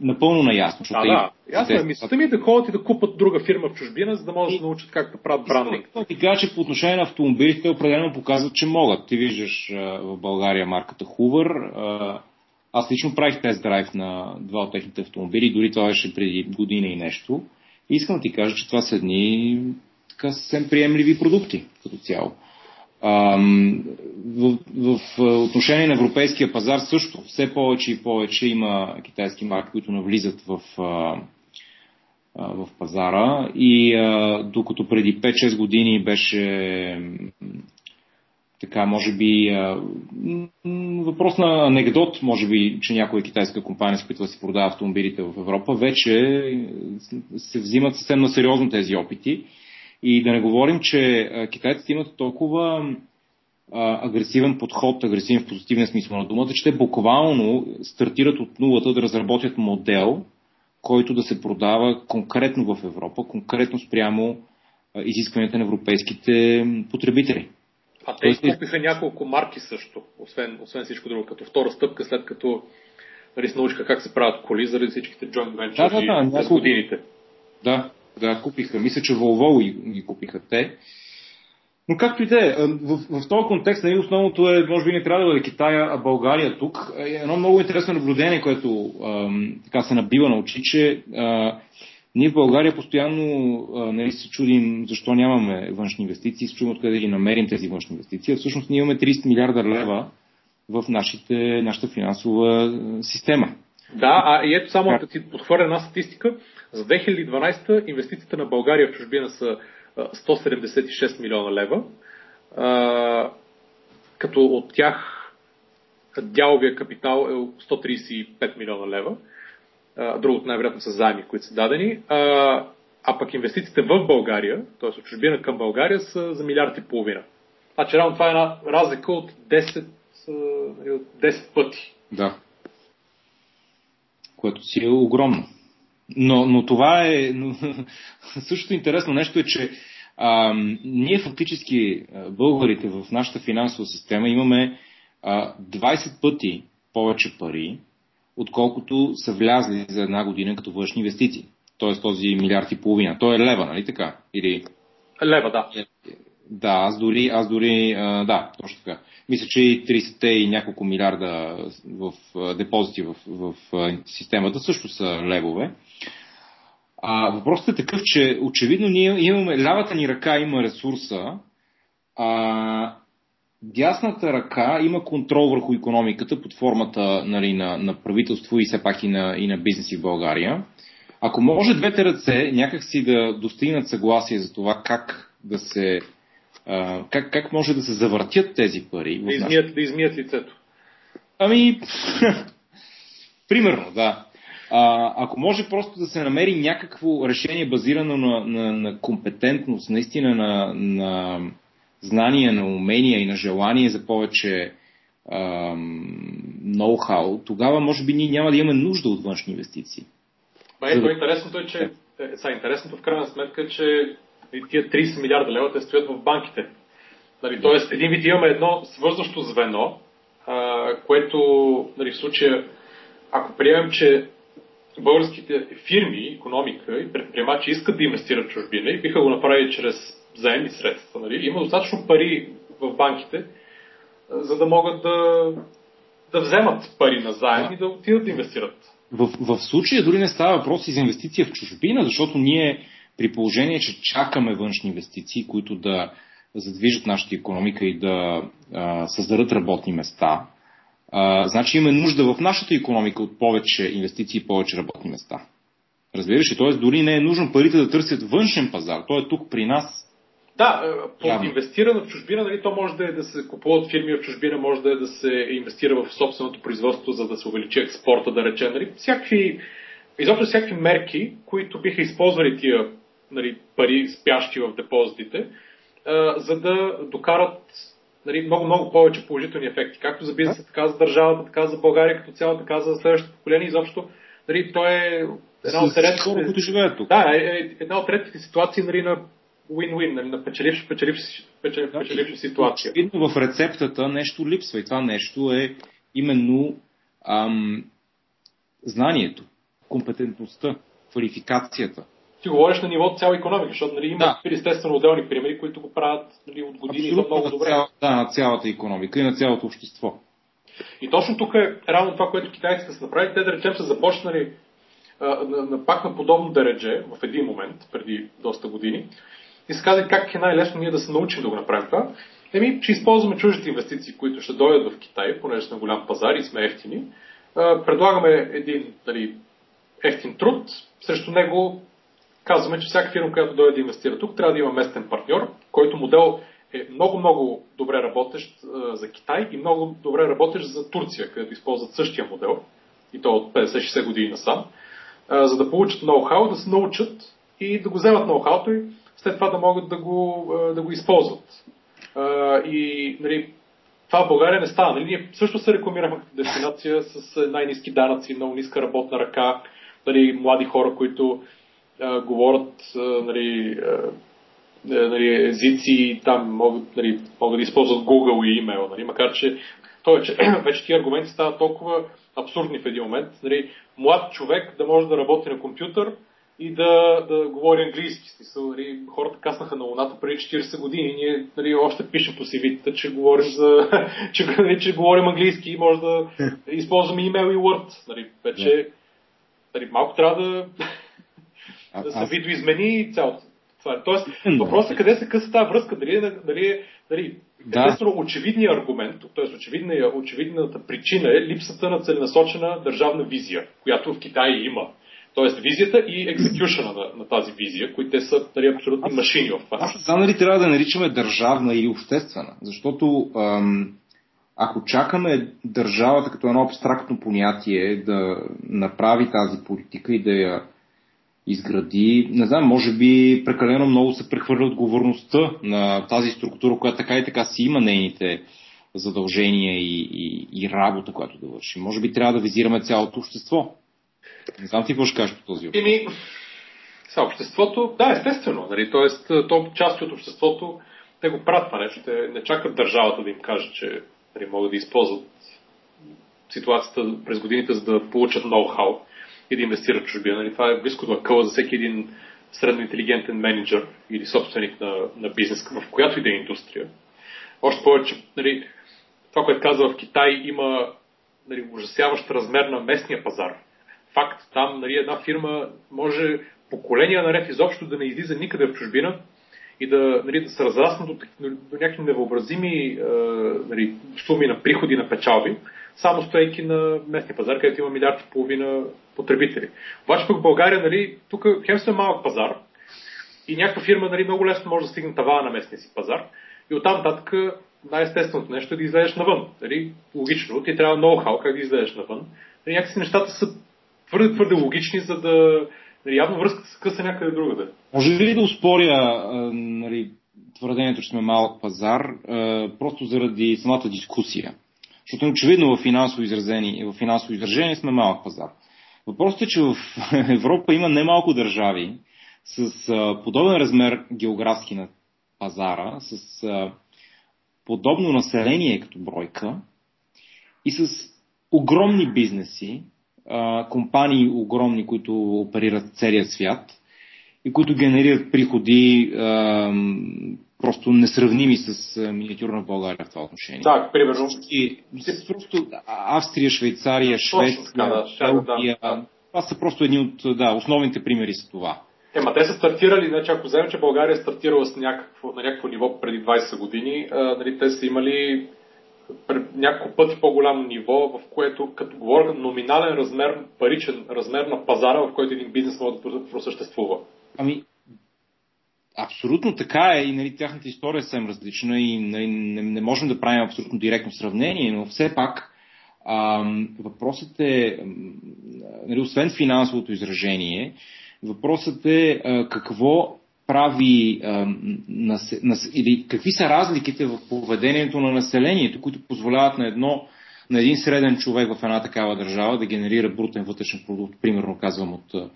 напълно наясно. Да, да. Ясно е. Мисълта ми е да ходят и да купат друга фирма в чужбина, за да могат да научат как да правят брандинг. Ти кажа, че по отношение на автомобилите определено показват, че могат. Ти виждаш в България марката Hoover, аз лично правих тест драйв на два от техните автомобили, дори това беше преди година и нещо. И искам да ти кажа, че това са едни така съвсем приемливи продукти като цяло. В, в, отношение на европейския пазар също все повече и повече има китайски марки, които навлизат в, в пазара и докато преди 5-6 години беше така, може би, въпрос на анекдот, може би, че някоя китайска компания, с която да си продава автомобилите в Европа, вече се взимат съвсем на сериозно тези опити. И да не говорим, че китайците имат толкова агресивен подход, агресивен в позитивен смисъл на думата, че те буквално стартират от нулата да разработят модел, който да се продава конкретно в Европа, конкретно спрямо изискванията на европейските потребители. А те изкупиха няколко марки също, освен, освен всичко друго, като втора стъпка, след като нали, научиха как се правят коли заради всичките joint ventures да, да, да, няколко... годините. Да, да, купиха. Мисля, че Volvo ги, ги купиха те. Но както и да е, в, в този контекст нали, основното е, може би не трябва да бъде Китая, а България тук. Е едно много интересно наблюдение, което ам, така се набива на очи, че а, ние в България постоянно а, нали, се чудим защо нямаме външни инвестиции, се чудим откъде ли намерим тези външни инвестиции. Всъщност ние имаме 30 милиарда лева в нашите, нашата финансова система. Да, а и ето само да ти подхвърля една статистика. За 2012 инвестициите на България в чужбина са 176 милиона лева, като от тях дяловия капитал е 135 милиона лева другото най-вероятно са заеми, които са дадени. А, пък инвестициите в България, т.е. от чужбина към България, са за милиард и половина. Значи реално това е една разлика от 10, от 10 пъти. Да. Което си е огромно. Но, но това е. Но, същото интересно нещо е, че а, ние фактически, българите в нашата финансова система, имаме а, 20 пъти повече пари, отколкото са влязли за една година като външни инвестиции. Тоест този милиард и половина. Той е лева, нали така? Или... Лева, да. Да, аз дори, аз дори а, да, точно така. Мисля, че и 30 и няколко милиарда в депозити в, в, в системата също са левове. А въпросът е такъв, че очевидно ние имаме, лявата ни ръка има ресурса, а, дясната ръка има контрол върху економиката под формата нали, на, на правителство и все пак и на, и на бизнеси в България. Ако може двете ръце някакси да достигнат съгласие за това как да се а, как, как може да се завъртят тези пари. Да измият, да измият лицето. Ами, примерно, да. А, ако може просто да се намери някакво решение базирано на, на, на компетентност, наистина на, на знания, на умения и на желание за повече ноу-хау, тогава може би ние няма да имаме нужда от външни инвестиции. Ба, ето, интересното е, че е, са, интересното в крайна сметка е, че тия 30 милиарда лева те стоят в банките. Нали, тоест, един вид имаме едно свързващо звено, а, което нали, в случая, ако приемем, че българските фирми, економика и предприемачи искат да инвестират в чужбина и биха го направили чрез заемни средства. Нали? Има достатъчно пари в банките, за да могат да, да вземат пари на заем и да отидат да инвестират. В, в случая дори не става въпрос и за инвестиция в чужбина, защото ние при положение, че чакаме външни инвестиции, които да задвижат нашата економика и да а, създадат работни места, а, значи имаме нужда в нашата економика от повече инвестиции и повече работни места. Разбираш ли? Т.е. дори не е нужно парите да търсят външен пазар. Той е тук при нас. Да, е, под инвестиране в чужбина, нали, то може да е да се купуват фирми в чужбина, може да е да се инвестира в собственото производство, за да се увеличи експорта, да рече. Нали, всякакви, изобщо всякакви мерки, които биха използвали тия нали, пари спящи в депозитите, а, за да докарат нали, много, много повече положителни ефекти. Както за бизнеса, така за държавата, така за България, като цяло, така за следващото поколение. Изобщо, нали, то е една от редките... Хора, които живеят тук. Да, е, е, една от редките ситуации нали, на win-win, нали, на печеливш, печеливш, печеливш, печеливш ситуация. Видно в рецептата нещо липсва и това нещо е именно ам, знанието, компетентността, квалификацията ти говориш на ниво цяла економика, защото нали, има да. естествено отделни примери, които го правят нали, от години Абсолютно много добре. Цял, да, на цялата економика и на цялото общество. И точно тук е равно това, което китайците са направили. Те, да речем, са започнали а, на, на, пак на подобно дередже в един момент, преди доста години, и се казали как е най-лесно ние да се научим да го направим това. Еми, че използваме чуждите инвестиции, които ще дойдат в Китай, понеже сме голям пазар и сме ефтини. А, предлагаме един нали, ефтин труд, срещу него казваме, че всяка фирма, която дойде да инвестира тук, трябва да има местен партньор, който модел е много-много добре работещ за Китай и много добре работещ за Турция, където използват същия модел, и то от 50-60 години насам, за да получат ноу-хау, да се научат и да го вземат ноу-хауто и след това да могат да го, да го използват. И нали, това в България не става. Нали? Ние също се рекламирахме като дестинация с най-низки данъци, много ниска работна ръка, нали, млади хора, които а, говорят а, нали, а, нали, езици, там могат, нали, могат да използват Google и имейл, нали, макар че той, че вече тия аргументи стават толкова абсурдни в един момент. Нали, млад човек да може да работи на компютър и да, да говори английски. Смисъл, нали, хората каснаха на Луната преди 40 години. Ние нали, още пишем по cv че говорим за, че, нали, че говорим английски и може да използваме имейл и Word. Нали, вече нали, малко трябва да да се видоизмени цялото. Това. Тоест, въпросът е къде се къса тази връзка, дали е, дали, дали да. естествено очевидният аргумент, т.е. очевидната причина е липсата на целенасочена държавна визия, която в Китай има. Тоест визията и екзекюшена на, на тази визия, които те са нали, абсолютни машини в това. Аз знам нали трябва да наричаме държавна или обществена, защото ам, ако чакаме държавата като едно абстрактно понятие да направи тази политика и да я изгради. Не знам, може би прекалено много се прехвърля отговорността на тази структура, която така и така си има нейните задължения и, и, и работа, която да върши. Може би трябва да визираме цялото общество. Не знам ти какво ще кажеш по този въпрос. Еми, са обществото, да, естествено. Нали, тоест, то части от обществото, те го правят това нещо. Те не чакат държавата да им каже, че нали, могат да използват ситуацията през годините, за да получат ноу-хау и да инвестират в чужбина. Нали? Това е близко до акъла за всеки един средно интелигентен менеджер или собственик на, на бизнес, в която и да е индустрия. Още повече, нали, това, което казва в Китай, има нали, ужасяващ размер на местния пазар. Факт, там нали, една фирма може поколения наред изобщо да не излиза никъде в чужбина и да, нали, да се разраснат до, до някакви невъобразими е, нали, суми на приходи на печалби, само стоейки на местния пазар, където има милиард и половина потребители. Обаче пък в България, нали, тук хем сме малък пазар и някаква фирма нали, много лесно може да стигне тавана на местния си пазар и оттам нататък най-естественото нещо е да излезеш навън. Нали? Логично, ти трябва ноу-хау как да излезеш навън. Нали, някакси нещата са твърде, твърде логични, за да нали, явно връзката се къса някъде другаде. Може ли да успоря нали, твърдението, че сме малък пазар, просто заради самата дискусия? Защото очевидно в финансово, изразени, в финансово изражение сме малък пазар. Въпросът е, че в Европа има немалко държави с подобен размер географски на пазара, с подобно население като бройка и с огромни бизнеси, компании огромни, които оперират целия свят. И които генерират приходи а, просто несравними с миниатюрна България в това отношение. Да, примерно. И, просто Австрия, Швейцария, Швеция, да, Белгия, да, това са просто едни от да, основните примери с това. Ема те са стартирали, значи ако вземем, че България е стартирала с някакво, на някакво ниво преди 20 години, а, нали, те са имали няколко пъти по-голямо ниво, в което, като говоря номинален размер, паричен размер на пазара, в който един бизнес може да просъществува. Ами, абсолютно така е и нали, тяхната история е съвсем различна и нали, не, не можем да правим абсолютно директно сравнение, но все пак а, въпросът е, нали, освен финансовото изражение, въпросът е а, какво прави а, нас, нас, или какви са разликите в поведението на населението, които позволяват на едно на един среден човек в една такава държава да генерира брутен вътрешен продукт, примерно казвам от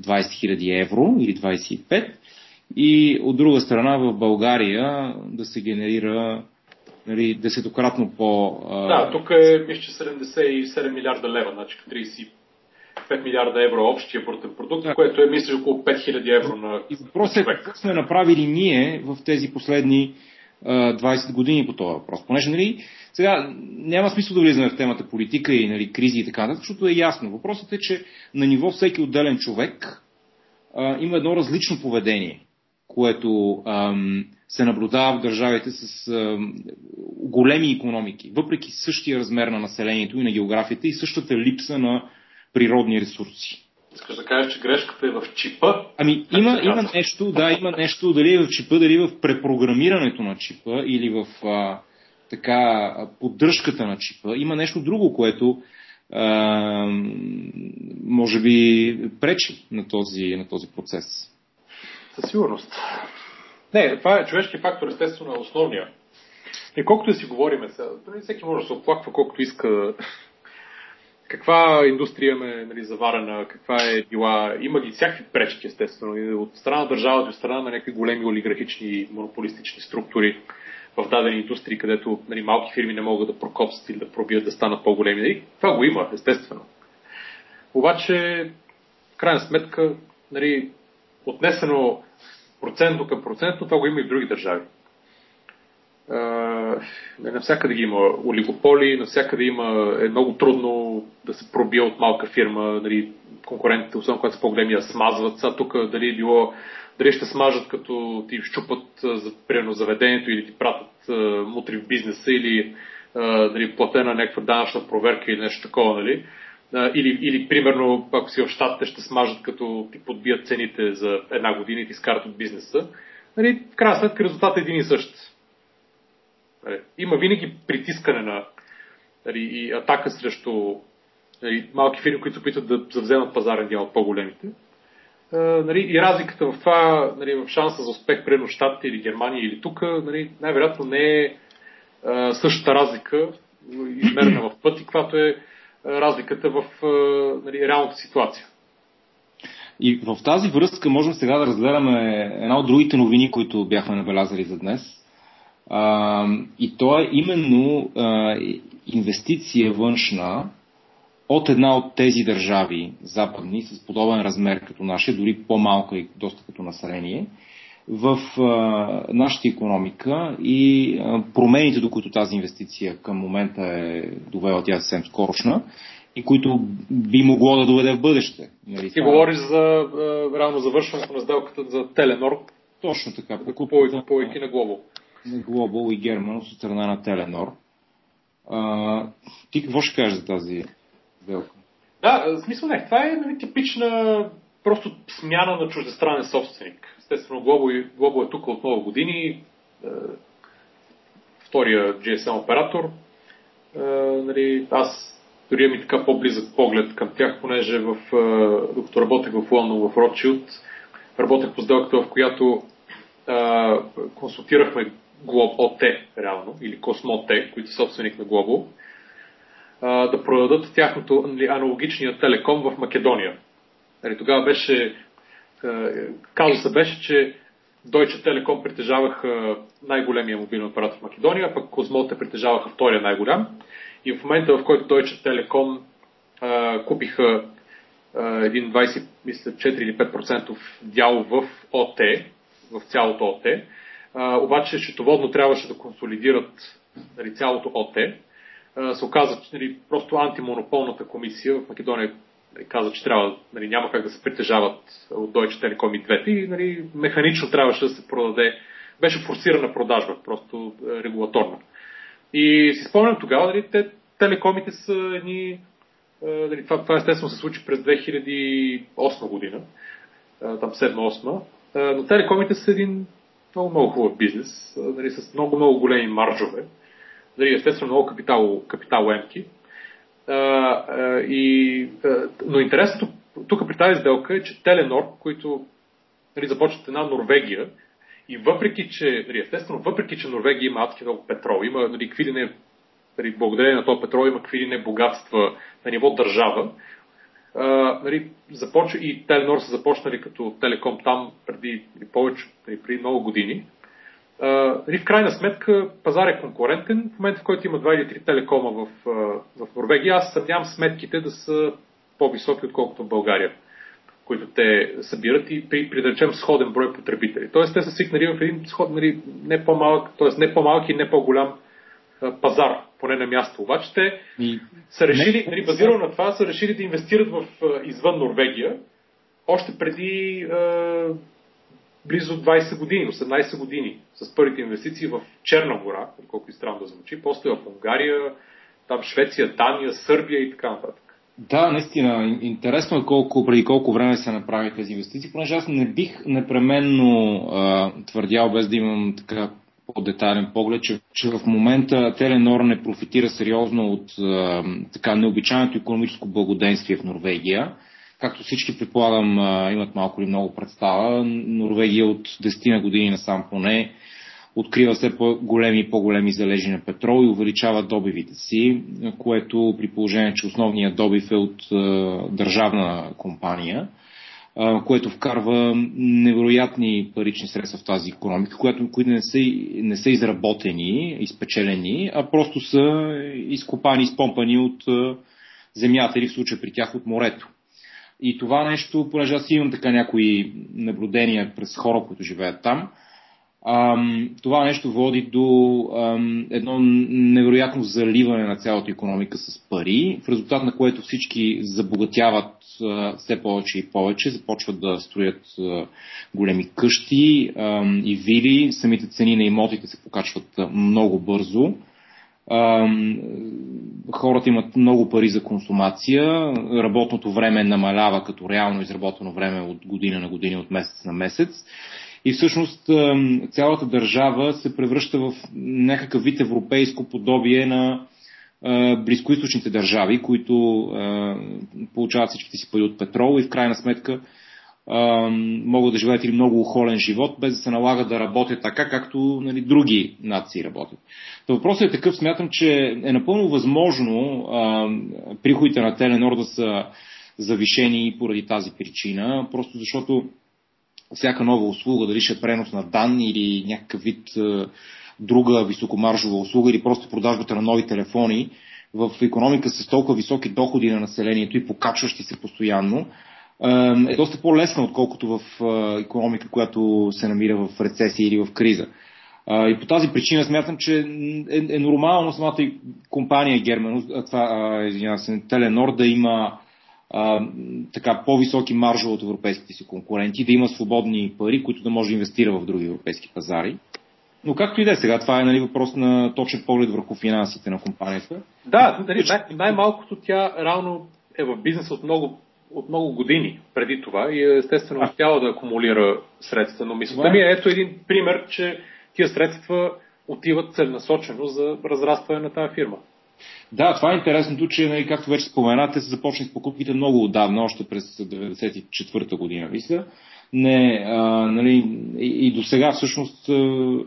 20 000 евро или 25, и от друга страна в България да се генерира нали, десетократно по... Да, тук е, мисля, 77 милиарда лева, значи 30 5 милиарда евро общия брутен продукт, да. което е, мисля, около 5000 евро на И въпросът е какво сме направили ние в тези последни 20 години по този въпрос. Понеже, нали, сега няма смисъл да влизаме в темата политика и нали, кризи и така нататък, защото е ясно. Въпросът е, че на ниво всеки отделен човек а, има едно различно поведение, което ам, се наблюдава в държавите с ам, големи економики, въпреки същия размер на населението и на географията и същата липса на природни ресурси. Искаш да кажеш, че грешката е в чипа? Ами има, има нещо, да, има нещо, дали е в чипа, дали е в препрограмирането на чипа или в а, така поддръжката на чипа. Има нещо друго, което а, може би пречи на този, на този процес. Със сигурност. Не, това е човешки фактор, естествено, е основния. И колкото да си говорим, всеки може да се оплаква колкото иска каква индустрия е нали, заварена, каква е била, има ги всякакви пречки, естествено, от страна на държавата, от страна на някакви големи олигархични монополистични структури в дадени индустрии, където нали, малки фирми не могат да прокопсат или да пробият да станат по-големи. Нали, това го има, естествено. Обаче, в крайна сметка, нали, отнесено процентно към процентно, това го има и в други държави. Навсякъде ги има олигополи, навсякъде има, е много трудно да се пробие от малка фирма, нали, конкурентите, особено когато са по-големи, я смазват. Сега тук дали е било, дали ще смажат като ти щупат за примерно заведението или ти пратят мутри в бизнеса или дали, платена някаква данъчна проверка или нещо такова, нали? Или, или примерно, ако си в щатите, ще смажат като ти подбият цените за една година и ти скарат от бизнеса. Нали, в крайна сметка резултатът е един и същ. Нали, има винаги притискане на нали, и атака срещу нали, малки фирми, които опитват да завземат пазарен дял от по-големите. Нали, и разликата в това, нали, в шанса за успех, при Штатите или Германия или тук, нали, най-вероятно не е а, същата разлика, измерена в пъти, каквато е разликата в нали, реалната ситуация. И в тази връзка можем сега да разгледаме една от другите новини, които бяхме набелязали за днес. А, и то е именно а, инвестиция външна от една от тези държави, западни, с подобен размер като нашия, дори по-малка и доста като население, в а, нашата економика и а, промените, до които тази инвестиция към момента е довела, тя е съвсем скорошна, и които би могло да доведе в бъдеще. Нали, Ти говориш за а, реално завършването на сделката за Теленор. Точно така. Покупайки на Глобал. На Глобал и Герман от страна на Теленор. А, ти какво ще кажеш за тази сделка? Да, в смисъл не. Това е нали, типична просто смяна на чуждестранен собственик. Естествено, Глобо, Глобо е тук от много години. Е, втория GSM оператор. Е, нали, аз дори имам и така по-близък поглед към тях, понеже в, е, докато работех в Лондон, в Ротшилд, работех по сделката, в която а, консултирахме Т, реално, или Космо Т, които са собственик на Глобо, а, да продадат тяхното нали, аналогичния телеком в Македония. Нали, тогава беше, казуса беше, че Deutsche Telekom притежаваха най-големия мобилен апарат в Македония, пък Козмоте притежаваха втория най-голям. И в момента, в който Deutsche Telekom а, купиха един 20, мисля, 4 или 5% дял в ОТ, в цялото ОТ. Обаче счетоводно трябваше да консолидират нали, цялото ОТ. Се оказа, че нали, просто антимонополната комисия в Македония нали, каза, че трябва, нали, няма как да се притежават от Deutsche Telekom и двете и нали, механично трябваше да се продаде. Беше форсирана продажба, просто регулаторна. И си спомням тогава, нали, те, телекомите са едни Нали, това, това естествено се случи през 2008 година, там 7-8, но телекомите са един много, много хубав бизнес, нали, с много, много големи маржове, нали, естествено много капитал, капитал емки. И, но интересното тук при тази сделка е, че Теленор, които нали, започват една Норвегия, и въпреки, че, нали, естествено, въпреки, че Норвегия има адски много петрол, има нали, какви ли не нали, благодарение на този петрол има какви ли не богатства на ниво държава. А, нали, започва, и Теленор са започнали като телеком там преди нали, повече, нали, преди много години. А, нали, в крайна сметка пазар е конкурентен. В момента, в който има 2 или 3 телекома в, в Норвегия, аз съмнявам сметките да са по-високи, отколкото в България които те събират и при, при да речем сходен брой потребители. Тоест те са свикнали в един сход, нали, не по-малък, т.е. не по-малък и не по-голям пазар, поне на място. Обаче те и... са решили, нали, базирано на това, са решили да инвестират в извън Норвегия още преди е, близо 20 години, 18 години, с първите инвестиции в Черна гора, колко и странно да звучи, после в Унгария, там Швеция, Дания, Сърбия и така нататък. Да, наистина. Интересно е колко, преди колко време се направи тези инвестиции, понеже аз не бих непременно а, твърдял, без да имам така по-детайлен поглед, че, че в момента Теленор не профитира сериозно от а, така необичайното економическо благоденствие в Норвегия. Както всички предполагам а, имат малко или много представа, Норвегия от 10 на години насам поне открива все по-големи и по-големи залежи на петрол и увеличава добивите си, което при положение, че основният добив е от а, държавна компания което вкарва невероятни парични средства в тази економика, които, които не, са, не са изработени, изпечелени, а просто са изкопани, изпомпани от земята или в случая при тях от морето. И това нещо, понеже аз имам така някои наблюдения през хора, които живеят там, ам, това нещо води до ам, едно невероятно заливане на цялата економика с пари, в резултат на което всички забогатяват а, все повече и повече, започват да строят а, големи къщи а, и вили, самите цени на имотите се покачват много бързо. Хората имат много пари за консумация, работното време намалява като реално изработено време от година на година, от месец на месец и всъщност цялата държава се превръща в някакъв вид европейско подобие на близкоисточните държави, които получават всичките си пари от петрол и в крайна сметка могат да живеят или много ухолен живот, без да се налага да работят така, както нали, други нации работят. То въпросът е такъв, смятам, че е напълно възможно а, приходите на Теленор да са завишени поради тази причина, просто защото всяка нова услуга, дали ще е пренос на данни или някакъв вид е, друга високомаржова услуга или просто продажбата на нови телефони в економика с толкова високи доходи на населението и покачващи се постоянно, е доста по-лесна, отколкото в економика, която се намира в рецесия или в криза. И по тази причина смятам, че е, е нормално самата компания Герман, това, извинявам се, Теленор да има а, така по-високи маржове от европейските си конкуренти, да има свободни пари, които да може да инвестира в други европейски пазари. Но както и да е сега, това е нали, въпрос на точен поглед върху финансите на компанията. Да, нали, най- най-малкото тя реално е в бизнес от много, от много години преди това и е естествено успяла да акумулира средства. Но мисля, ми е ето един пример, че тия средства отиват целенасочено за разрастване на тази фирма. Да, това е интересното, че, нали, както вече споменате, се започне с покупките много отдавна, още през 1994 година, мисля. Не, а, нали, и, и до сега всъщност а,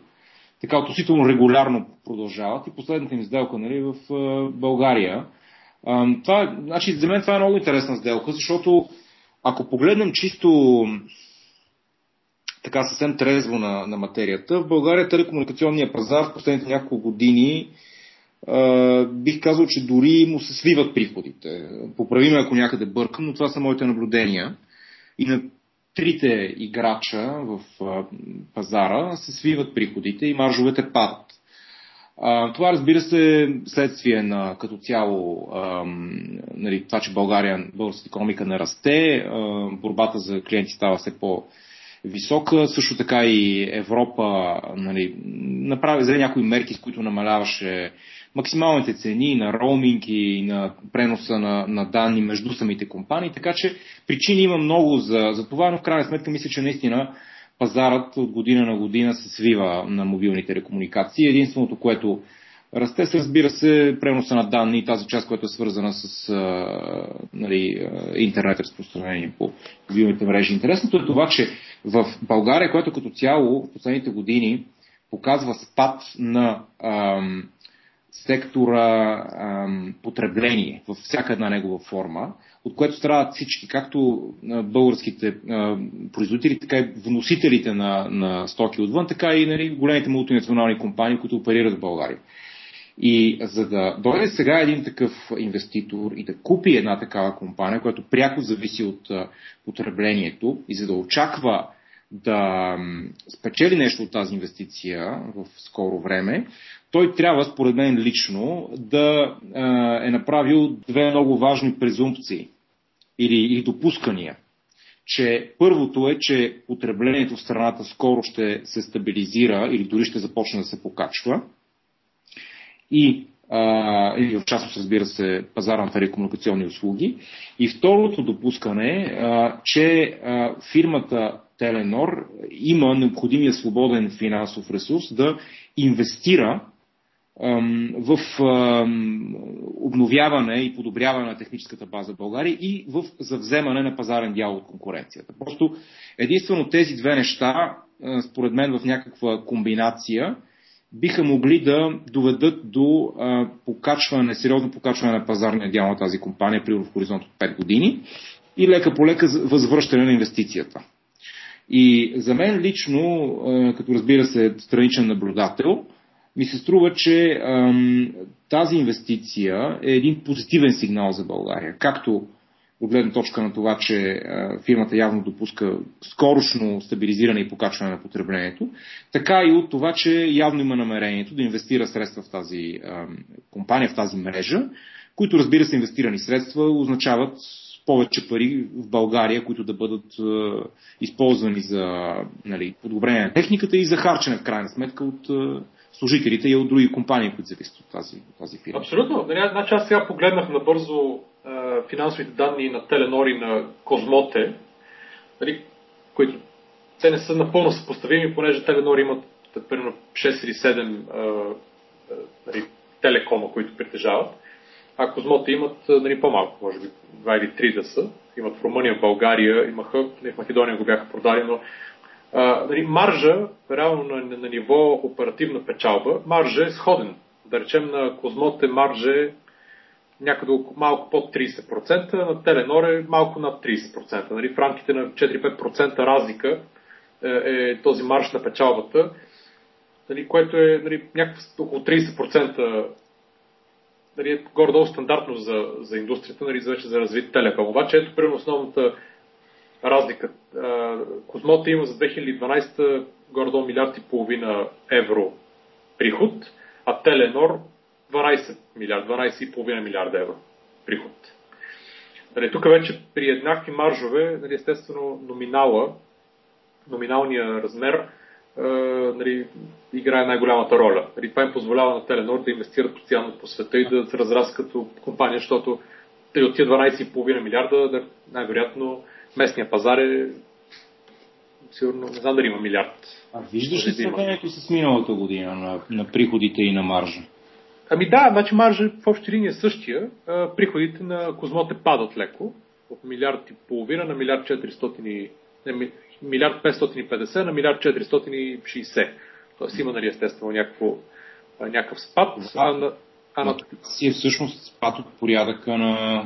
така относително регулярно продължават и последната им сделка нали, в а, България. А, това, значи, за мен това е много интересна сделка, защото ако погледнем чисто така съвсем трезво на, на материята, в България телекомуникационния пазар в последните няколко години бих казал, че дори му се свиват приходите. Поправиме ако някъде бъркам, но това са моите наблюдения. И на трите играча в пазара се свиват приходите и маржовете падат. Това разбира се следствие на като цяло нали, това, че България, българската економика не расте, борбата за клиенти става все по- висока. Също така и Европа нали, направи за някои мерки, с които намаляваше максималните цени на роуминг и на преноса на, на данни между самите компании. Така че причини има много за, за това, но в крайна сметка мисля, че наистина пазарът от година на година се свива на мобилните телекомуникации. Единственото, което расте, се разбира се преноса на данни и тази част, която е свързана с а, нали, интернет разпространение по мобилните мрежи. Интересното е това, че в България, което като цяло в последните години показва спад на ам, сектора ам, потребление във всяка една негова форма, от което страдат всички, както българските а, производители, така и вносителите на, на стоки отвън, така и нали, големите мултинационални компании, които оперират в България. И за да дойде сега един такъв инвеститор и да купи една такава компания, която пряко зависи от потреблението и за да очаква да спечели нещо от тази инвестиция в скоро време, той трябва, според мен лично, да е направил две много важни презумпции или, или допускания. Че първото е, че потреблението в страната скоро ще се стабилизира или дори ще започне да се покачва. И или в частност, разбира се, пазара на телекомуникационни услуги. И второто допускане е, че фирмата Теленор има необходимия свободен финансов ресурс да инвестира в обновяване и подобряване на техническата база в България и в завземане на пазарен дял от конкуренцията. Просто единствено тези две неща, според мен в някаква комбинация, биха могли да доведат до покачване, сериозно покачване на пазарния дял на тази компания, при в хоризонт от 5 години и лека по лека възвръщане на инвестицията. И за мен лично, като разбира се страничен наблюдател, ми се струва, че ам, тази инвестиция е един позитивен сигнал за България. Както от гледна точка на това, че а, фирмата явно допуска скорошно стабилизиране и покачване на потреблението, така и от това, че явно има намерението да инвестира средства в тази а, компания, в тази мрежа, които разбира се инвестирани средства означават повече пари в България, които да бъдат а, използвани за нали, подобрение на техниката и за харчене в крайна сметка от а, служителите и от други компании, които зависят от тази, от тази фирма. Абсолютно. Нали, значи аз сега погледнах набързо а, финансовите данни на Теленор и на Козмоте, нали, които те не са напълно съпоставими, понеже Теленор имат примерно 6 или 7 а, а, нали, телекома, които притежават, а Козмоте имат нали, по-малко, може би 2 или 3 да са. Имат в Румъния, в България, имаха, в Македония го бяха продали, но а, нали, маржа, реално на, на, на ниво оперативна печалба, маржа е сходен. Да речем на Козмот е маржа някъде малко под 30%, на Теленор е малко над 30%. Нали, в рамките на 4-5% разлика е, е този марж на печалбата, нали, което е нали, някакво около 30% нали, е горе-долу стандартно за, за индустрията, нали, за вече за развит телеком. Обаче ето примерно основната разлика. Козмота има за 2012 горе-долу милиард и половина евро приход, а Теленор 12 милиард, 12,5 милиарда евро приход. Нали, тук вече при еднакви маржове, нали, естествено номинала, номиналния размер нали, играе най-голямата роля. Нали, това им позволява на Теленор да инвестират постоянно по света и да се разраст като компания, защото от тия 12,5 милиарда да, най-вероятно местния пазар е сигурно, не знам дали има милиард. А виждаш ли сравнението с миналата година на, на приходите и на маржа? Ами да, значи маржа в общи линии е същия. А, приходите на Козмоте падат леко. От милиард и половина на милиард 400 не, милиард 550 на милиард 460. Тоест има, нали, естествено, някакво, някакъв спад. А, на, а на... си е всъщност спад от порядъка на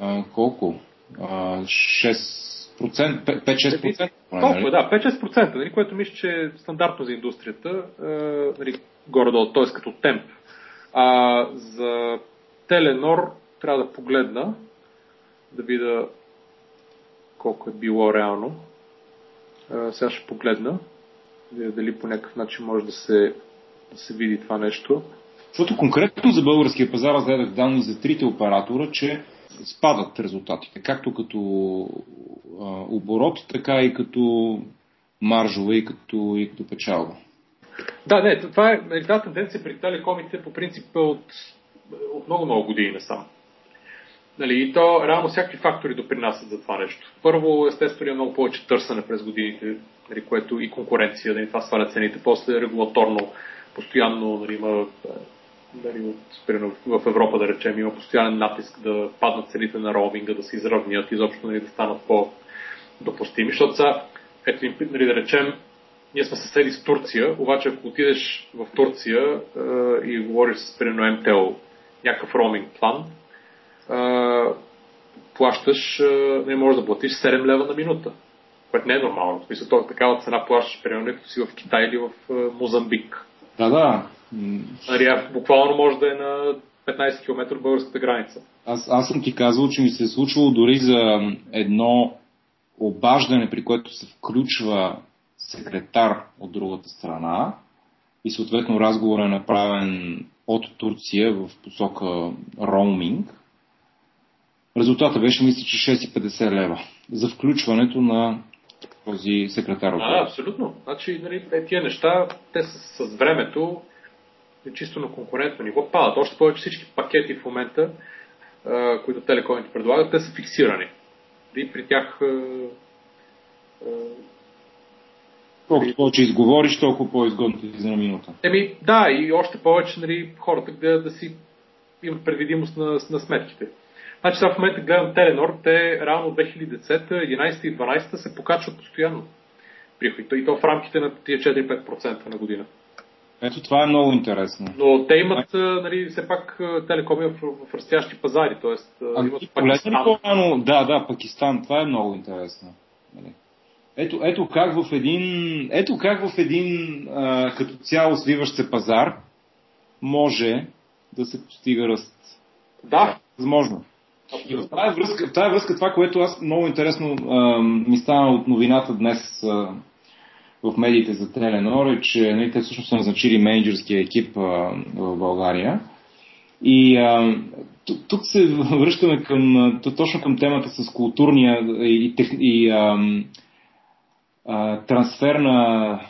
а, колко? 5-6%. Толкова, нали? да, 5-6%, нали, което мисля, че е стандартно за индустрията, нали, горе-долу, т.е. като темп. А за Теленор трябва да погледна, да видя колко е било реално. А, сега ще погледна, да дали по някакъв начин може да се, да се види това нещо. Защото конкретно за българския пазар аз гледах данни за трите оператора, че спадат резултатите, както като а, оборот, така и като маржове и като, и като печалба. Да, не, това е една тенденция при телекомите по принцип от, от много много години насам. Нали, и то реално всякакви фактори допринасят за това нещо. Първо, естествено, е много повече търсене през годините, нали, което и конкуренция, нали, това сваля цените. После регулаторно, постоянно нали, има нали, от, в Европа, да речем, има постоянен натиск да паднат цените на роуминга, да се изравнят, изобщо нали, да станат по-допустими. Защото са, ето, нали, да речем, ние сме съседи с Турция, обаче ако отидеш в Турция е, и говориш с примерно МТО, някакъв роуминг план, е, плащаш, е, не можеш да платиш 7 лева на минута, което не е нормално. В смисъл, такава цена плащаш, примерно, като си в Китай или в е, Мозамбик. Да, да. Нали, буквално може да е на 15 км българската граница. Аз, аз съм ти казал, че ми се е случвало дори за едно обаждане, при което се включва секретар от другата страна и съответно разговор е направен от Турция в посока роуминг. Резултата беше, мисля, че 6,50 лева за включването на този секретар. А, абсолютно. Значи, нали, е, тия неща, те с, с времето, е чисто на конкурентно ниво, падат. Още повече всички пакети в момента, а, които телекомите предлагат, те са фиксирани. И при тях а, а, Колкото повече изговориш, толкова по-изгодно ти за минута. Еми, да, и още повече нали, хората гледат да си имат предвидимост на, на сметките. Значи сега в момента гледам Теленор, те реално 2010, 11 и 12 се покачват постоянно приходите. И то в рамките на тия 4-5% на година. Ето това е много интересно. Но те имат, нали, все пак телекоми в, в растящи пазари, т.е. имат Пакистан. По-рано? Да, да, Пакистан. Това е много интересно. Нали? Ето, ето как в един, ето как в един а, като цяло свиващ се пазар може да се постига ръст. Да. Възможно. И в тази връзка, в тази връзка това, което аз много интересно а, ми стана от новината днес а, в медиите за Теленор е, че нали, те всъщност са назначили менеджерския екип а, в България. И а, тук, се връщаме към, точно към темата с културния и, и, и а, а, трансфер на,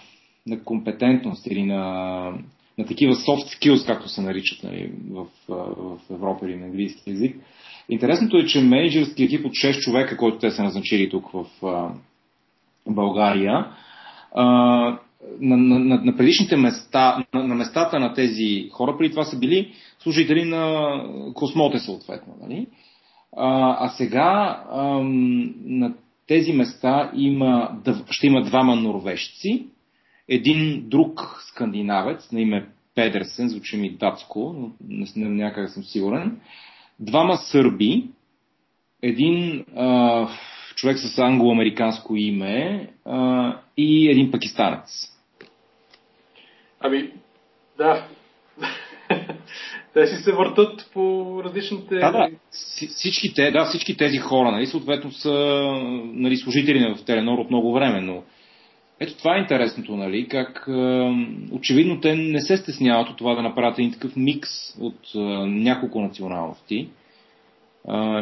на компетентност или на, на такива soft skills, както се наричат нали, в, в Европа или на английски язик. Интересното е, че менеджерски екип от 6 човека, който те са назначили тук в България, а, на, на, на предишните места, на, на местата на тези хора, преди това са били служители на Космоте съответно. Нали? А, а сега а, на тези места има, ще има двама норвежци, един друг скандинавец на име Педерсен, звучи ми датско, но не, някъде съм сигурен, двама сърби, един а, човек с англо-американско име а, и един пакистанец. Ами, да. те си се въртат по различните... Да, да. Всички, те, да, всички тези хора, нали, съответно са нали, служители в Теленор от много време, но ето това е интересното, нали, как очевидно те не се стесняват от това да направят един такъв микс от няколко националности.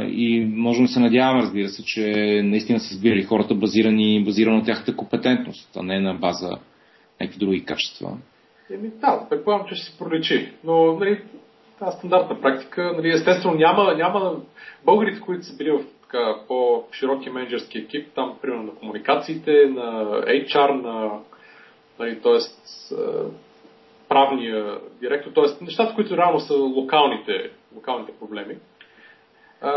И можем да се надяваме, разбира се, че наистина са сбирали хората базирани, базирано на тяхната компетентност, а не на база някакви други качества. Еми, да, предполагам, че ще се проличи. Но нали, тази стандартна практика, нали, естествено няма, няма българите, които са били в така, по-широки менеджерски екип, там, примерно на комуникациите, на HR, на нали, т.е. правния директор, т.е. нещата, които реално са локалните, локалните проблеми. А,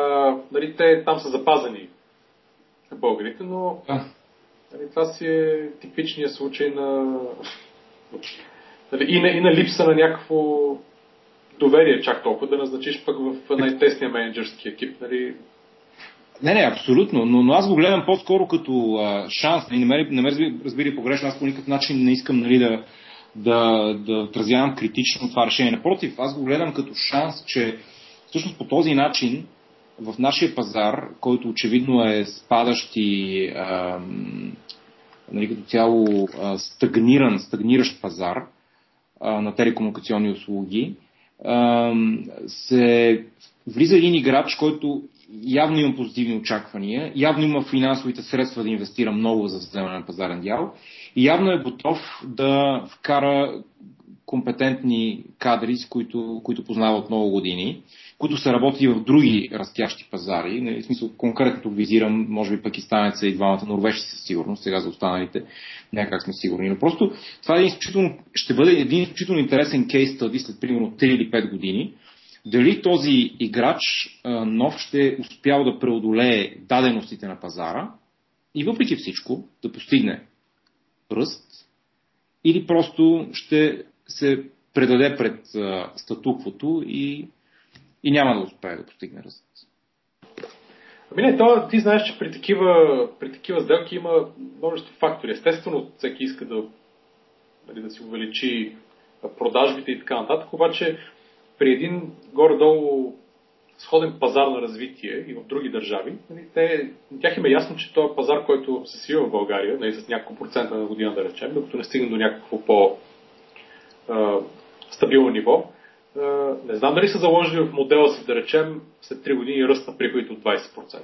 нали, те там са запазени българите, но нали, това си е типичният случай на нали, и, на, и на липса на някакво доверие чак толкова да назначиш пък в най-тесния менеджерски екип. Нали? Не, не, абсолютно, но, но аз го гледам по-скоро като а, шанс. Нали, не ме, не ме разбири погрешно, аз по никакъв начин не искам нали, да, да, да отразявам критично това решение. Напротив, аз го гледам като шанс, че всъщност по този начин в нашия пазар, който очевидно е спадащ и а, нали, като цяло а, стагниран, стагниращ пазар а, на телекомуникационни услуги, а, се влиза един играч, който явно има позитивни очаквания, явно има финансовите средства да инвестира много за вземане на пазарен дял и явно е готов да вкара компетентни кадри, с които, които познава от много години, които са работили в други растящи пазари. Нали, в смисъл, конкретно визирам, може би пакистанеца и двамата норвежци със сигурност, сега за останалите някак сме сигурни. Но просто това е ще бъде един изключително интересен кейс стади след примерно 3 или 5 години, дали този играч нов ще успял да преодолее даденостите на пазара и въпреки всичко да постигне ръст или просто ще се предаде пред статуквото и, и няма да успее да постигне ръст. Ами не, то, ти знаеш, че при такива, при такива сделки има множество фактори. Естествено, всеки иска да, нали, да си увеличи продажбите и така нататък, обаче при един горе-долу сходен пазар на развитие и в други държави, нали, те, тях им е ясно, че този пазар, който се свива в България, нали, с няколко процента на година да речем, докато не стигне до някакво по-стабилно ниво, не знам дали са заложили в модела си, да речем, след 3 години ръст на приходите от 20%.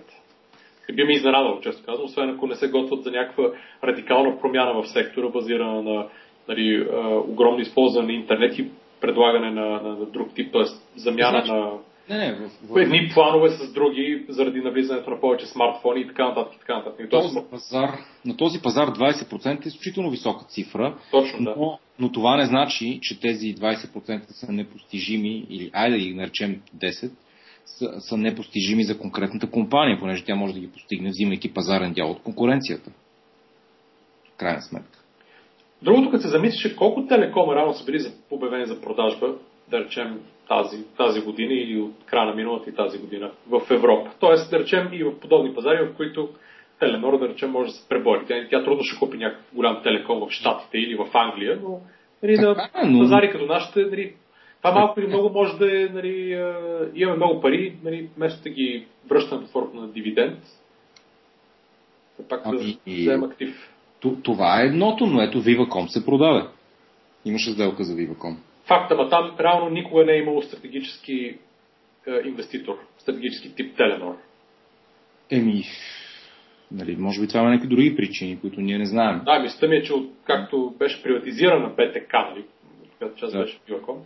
Би ми изненадало, често казвам, освен ако не се готвят за някаква радикална промяна в сектора, базирана на нали, огромно използване на интернет и предлагане на, на, на друг тип, т.е. замяна значи, на не, не, в, в... едни планове с други, заради навлизането на повече смартфони и така нататък. И така нататък. Този пазар, на този пазар 20% е изключително висока цифра. Точно, да. Но, но това не значи, че тези 20% са непостижими, или айде да ги наречем 10%, са, са непостижими за конкретната компания, понеже тя може да ги постигне, взимайки пазарен дял от конкуренцията. Крайна сметка. Другото, като се замислиш, колко телекома рано са били обявени за продажба, да речем тази, тази година или от края на миналата и тази година в Европа. Тоест, да речем и в подобни пазари, в които Теленор, да речем, може да се пребори. Тя, тя трудно ще купи някакъв голям телеком в Штатите или в Англия, но нали, на е, но... пазари като нашите, нали, това малко или много може да е, нали, имаме много пари, нали, вместо да ги връщаме под формата на дивиденд, пак ами, да вземем актив. Това е едното, но ето Viva.com се продаде. Имаше сделка за Viva.com. Факт, ама там реално никога не е имало стратегически е, инвеститор, стратегически тип Теленор. Еми, нали, може би това има някакви други причини, които ние не знаем. Да, мисля ми е, че от, както беше приватизирана БТК, нали, когато част да. беше Viva.com,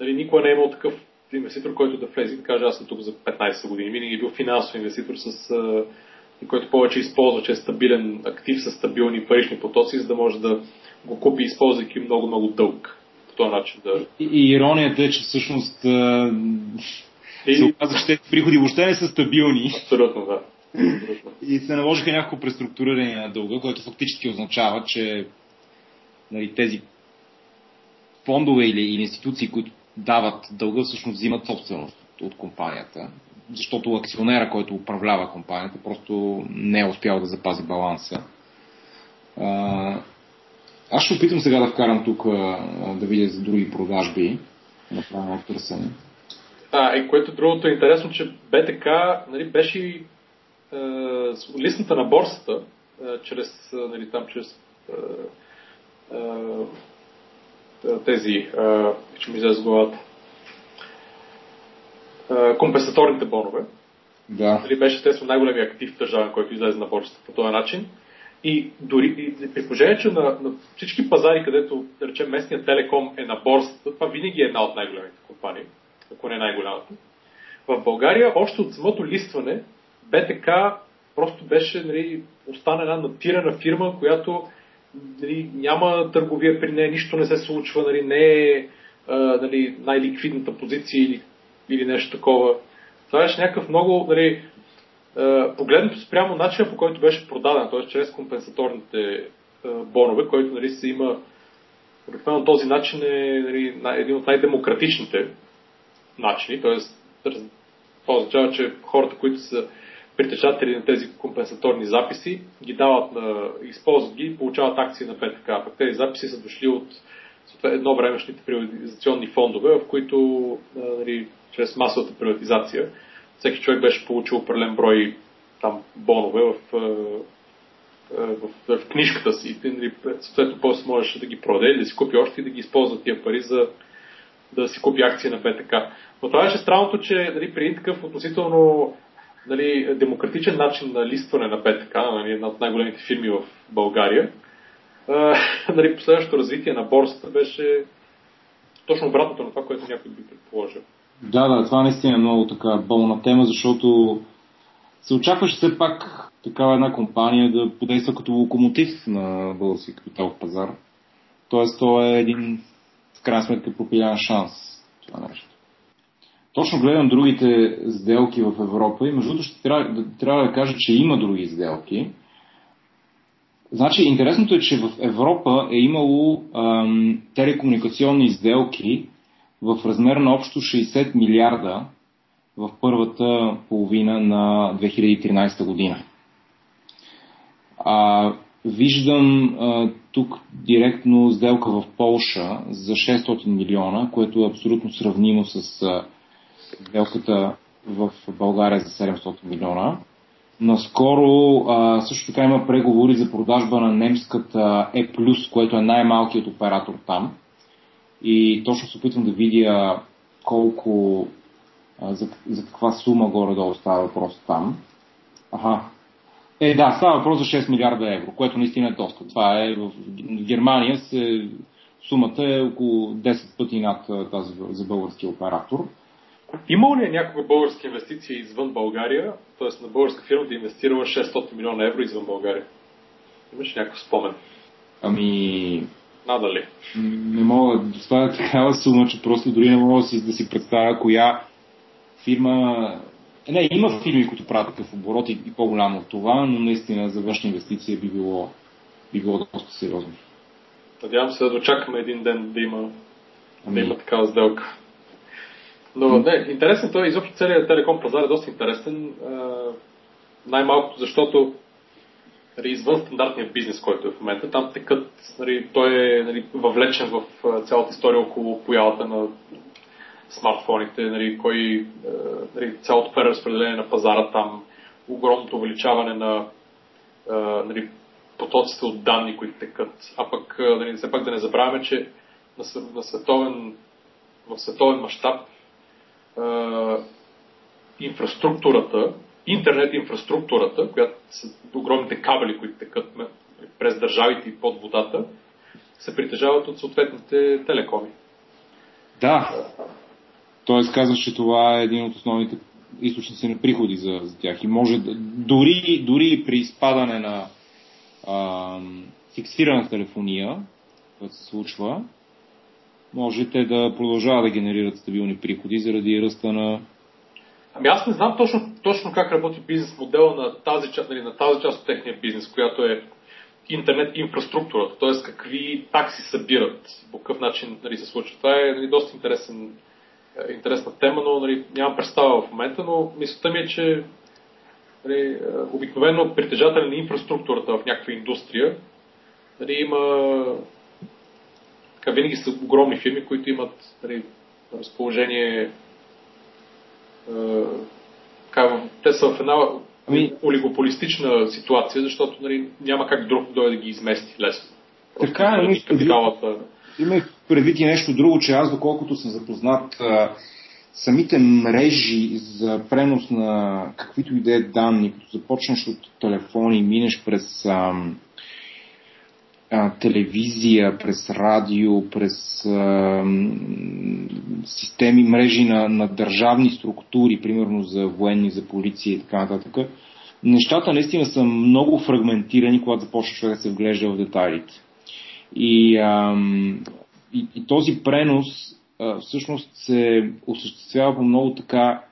нали, никога не е имал такъв инвеститор, който да влезе и да каже, аз съм тук за 15 години. Винаги е бил финансов инвеститор с и който повече използва, че е стабилен актив с стабилни парични потоци, за да може да го купи, използвайки много-много дълг. По този начин да... И, и иронията е, че всъщност и... се оказа, че тези приходи въобще не са стабилни. Абсолютно, да. И се наложиха някакво преструктуриране на дълга, което фактически означава, че нали, тези фондове или, или институции, които дават дълга, всъщност взимат собственост от компанията защото акционера, който управлява компанията, просто не е успял да запази баланса. Аз ще опитам сега да вкарам тук да видя за други продажби, направено търсене. А, и което другото е интересно, че БТК нали, беше е, листната на борсата, е, чрез, нали, там, чрез е, е, тези, е, че ми излезе главата, компенсаторните бонове. Да. Дали беше естествено най-големия актив държавен, който излезе на борсата по този начин. И дори и при положение, че на, на всички пазари, където, да речем, местният телеком е на борсата, това винаги е една от най-големите компании, ако не най-голямата. В България, още от самото листване, БТК просто беше, нали, остана една натирана фирма, която нали, няма търговия при нея, нищо не се случва, нали, не е нали, най-ликвидната позиция или или нещо такова. Това беше някакъв много, нали, е, погледнато спрямо начина по който беше продаден, т.е. чрез компенсаторните е, бонове, който нали, се има обикновено този начин е нали, един от най-демократичните начини, т.е. това означава, че хората, които са притежатели на тези компенсаторни записи, ги дават на, използват ги и получават акции на ПТК. Пък тези записи са дошли от едно времешните приватизационни фондове, в които нали, чрез масовата приватизация всеки човек беше получил определен брой там бонове в, в, в, в книжката си. Нали, съответно, после можеше да ги продаде, да си купи още и да ги използва тия пари за да си купи акции на БТК. Но това беше странното, че нали, при такъв относително нали, демократичен начин на листване на БТК, нали, една от най-големите фирми в България, нали, последващото развитие на борсата беше точно обратното на това, което някой би предположил. Да, да, това наистина е много така болна тема, защото се очакваше все пак такава една компания да подейства като локомотив на български капиталов пазар. Тоест, то е един, в крайна сметка, пропилян шанс това нещо. Точно гледам другите сделки в Европа и между другото ще трябва, трябва да кажа, че има други сделки. Значи, интересното е, че в Европа е имало ам, телекомуникационни сделки в размер на общо 60 милиарда в първата половина на 2013 година. А, виждам а, тук директно сделка в Полша за 600 милиона, което е абсолютно сравнимо с а, сделката в България за 700 милиона. Наскоро а, също така има преговори за продажба на немската E+, което е най-малкият оператор там. И точно се опитвам да видя колко, за, за каква сума горе-долу става въпрос там. Аха. Е, да, става въпрос за 6 милиарда евро, което наистина е доста. Това е в Германия се, сумата е около 10 пъти над тази за българския оператор. Имало ли е някога българска инвестиция извън България, т.е. на българска фирма да инвестирала 600 милиона евро извън България? Имаш някакъв спомен? Ами... Надали. Не мога. Това е такава сума, че просто дори не мога да си, да си представя коя фирма... Не, има фирми, които правят такъв оборот и, и по-голямо от това, но наистина за външна инвестиция би било, би било доста сериозно. Надявам се да дочакаме един ден да има, ами... да има такава сделка. Но не, интересен той, изобщо целият телеком пазар е доста интересен. най-малкото, защото нали, извън стандартния бизнес, който е в момента, там текат, нали, той е нали, въвлечен в цялата история около появата на смартфоните, нали, кой, нали, цялото преразпределение на пазара там, огромното увеличаване на нали, потоците от данни, които текат. А пък, нали, все пак да не забравяме, че на световен, в световен мащаб инфраструктурата, интернет инфраструктурата, която са огромните кабели, които текат през държавите и под водата, се притежават от съответните телекоми. Да. Тоест казваш, че това е един от основните източници на приходи за, за тях. И може дори, дори при изпадане на а, фиксирана телефония, което се случва, можете да продължават да генерират стабилни приходи заради ръста на Ами аз не знам точно, точно как работи бизнес модела на тази, нали, на тази част от техния бизнес, която е интернет инфраструктурата, т.е. какви такси събират, по какъв начин нали, се случва. Това е нали, доста интересен, е, интересна тема, но нали, нямам представа в момента, но мисълта ми е, че нали, е, обикновено притежатели на инфраструктурата в някаква индустрия нали, има така, винаги са огромни фирми, които имат нали, разположение. Така, те са в една ами... олигополистична ситуация, защото нали, няма как друг да да ги измести лесно. Така е, нали, капиталата. Имах предвид и нещо друго, че аз, доколкото съм запознат, самите мрежи за пренос на каквито и да е данни, като започнеш от телефони минеш през ам, телевизия, през радио, през а, системи, мрежи на, на държавни структури, примерно за военни, за полиция и така нататък, нещата наистина са много фрагментирани, когато започва човек да се вглежда в детайлите. И, а, и, и този пренос а, всъщност се осъществява по много така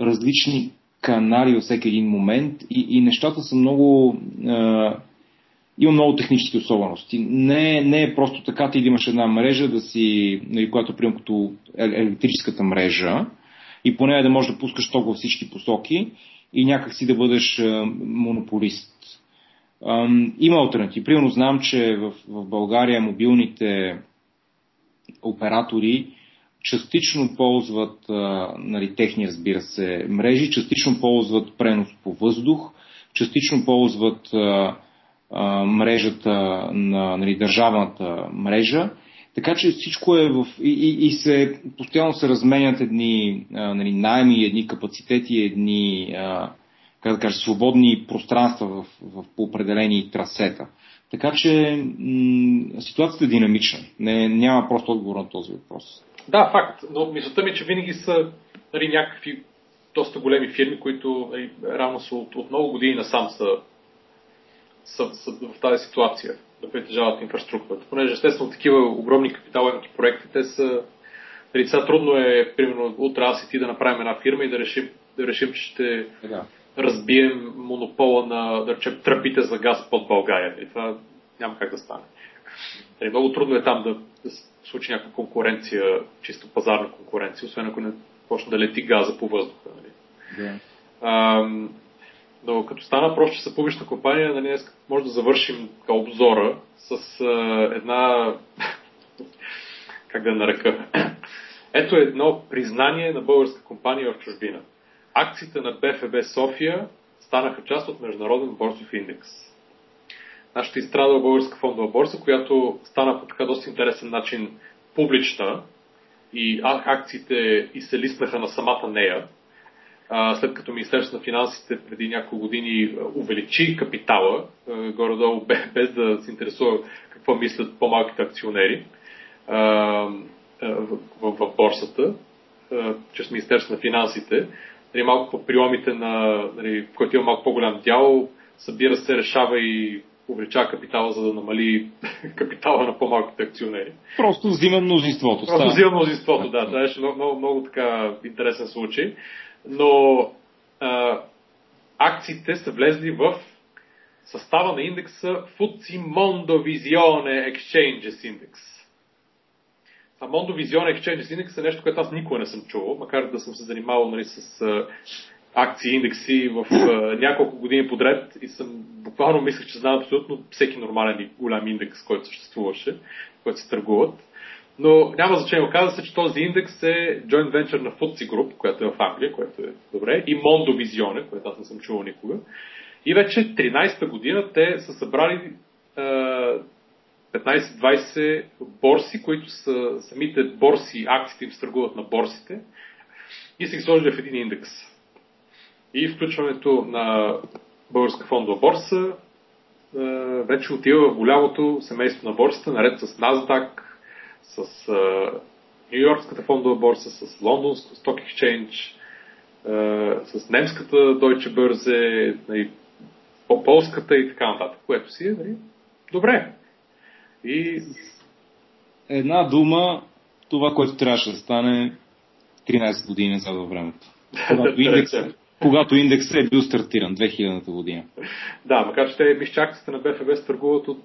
различни канали във всеки един момент и, и нещата са много а, има много технически особености. Не, не е просто така ти да имаш една мрежа, да си, нали, която приема като електрическата мрежа и поне да можеш да пускаш ток във всички посоки и някак си да бъдеш монополист. Има альтернативи. Примерно знам, че в, в България мобилните оператори частично ползват а, нали, техни, разбира се, мрежи, частично ползват пренос по въздух, частично ползват а, мрежата на нали, държавната мрежа. Така че всичко е в... И, и, и се, постоянно се разменят едни а, нали, найми, едни капацитети, едни а, как да кажа, свободни пространства в, в, по определени трасета. Така че м- ситуацията е динамична. Не, няма просто отговор на този въпрос. Да, факт. Но мисълта ми е, че винаги са нали, някакви доста големи фирми, които нали, реално са от, от много години насам са, са, са в тази ситуация да притежават инфраструктурата. Понеже естествено такива огромни капиталовки проекти, те са нали, сега трудно е, примерно, утре аз и ти да направим една фирма и да решим, да решим че ще да. разбием монопола на, да речем, тръбите за газ под България. И това няма как да стане. Нали, много трудно е там да, да случи някаква конкуренция, чисто пазарна конкуренция, освен ако не почне да лети газа по въздуха. Нали. Да. Но като стана просто, че са публична компания, нали, може да завършим обзора с а, една... как да нарека? Ето едно признание на българска компания в чужбина. Акциите на БФБ София станаха част от Международен борсов индекс. Нашата изстрадала българска фондова борса, която стана по така доста интересен начин публична и акциите и се листнаха на самата нея, след като Министерството на финансите преди няколко години увеличи капитала, горе-долу без да се интересува какво мислят по-малките акционери в, в, борсата, чрез Министерството на финансите, нали, малко по приемите на, нали, в който има малко по-голям дял, събира се, решава и увеличава капитала, за да намали капитала на по-малките акционери. Просто взима мнозинството. Просто взима мнозинството, да. Това беше много, много, много така интересен случай. Но а, акциите са влезли в състава на индекса FTSE Mondovisione Exchanges Index. А Mondovisione Exchanges Index е нещо, което аз никога не съм чувал, макар да съм се занимавал нали, с акции, индекси в а, няколко години подред и съм буквално мислех, че знам абсолютно всеки нормален и голям индекс, който съществуваше, който се търгуват. Но няма значение. Оказва се, че този индекс е joint venture на FTSE Group, която е в Англия, което е добре, и Mondo Visione, което аз не съм чувал никога. И вече 13-та година те са събрали е, 15-20 борси, които са самите борси, акциите им се на борсите и са ги сложили в един индекс. И включването на българска фондова борса е, вече отива в голямото семейство на борсата, наред с NASDAQ, с Нью Йоркската фондова борса, с Лондонската Stock Exchange, с немската Deutsche Börse, нали, полската и така нататък, което си е нали, добре. И... Една дума, това, което трябваше да стане 13 години назад във времето. Когато индекс, когато индексът е бил стартиран, 2000-та година. Да, макар че те мишчакците на БФБ търгуват от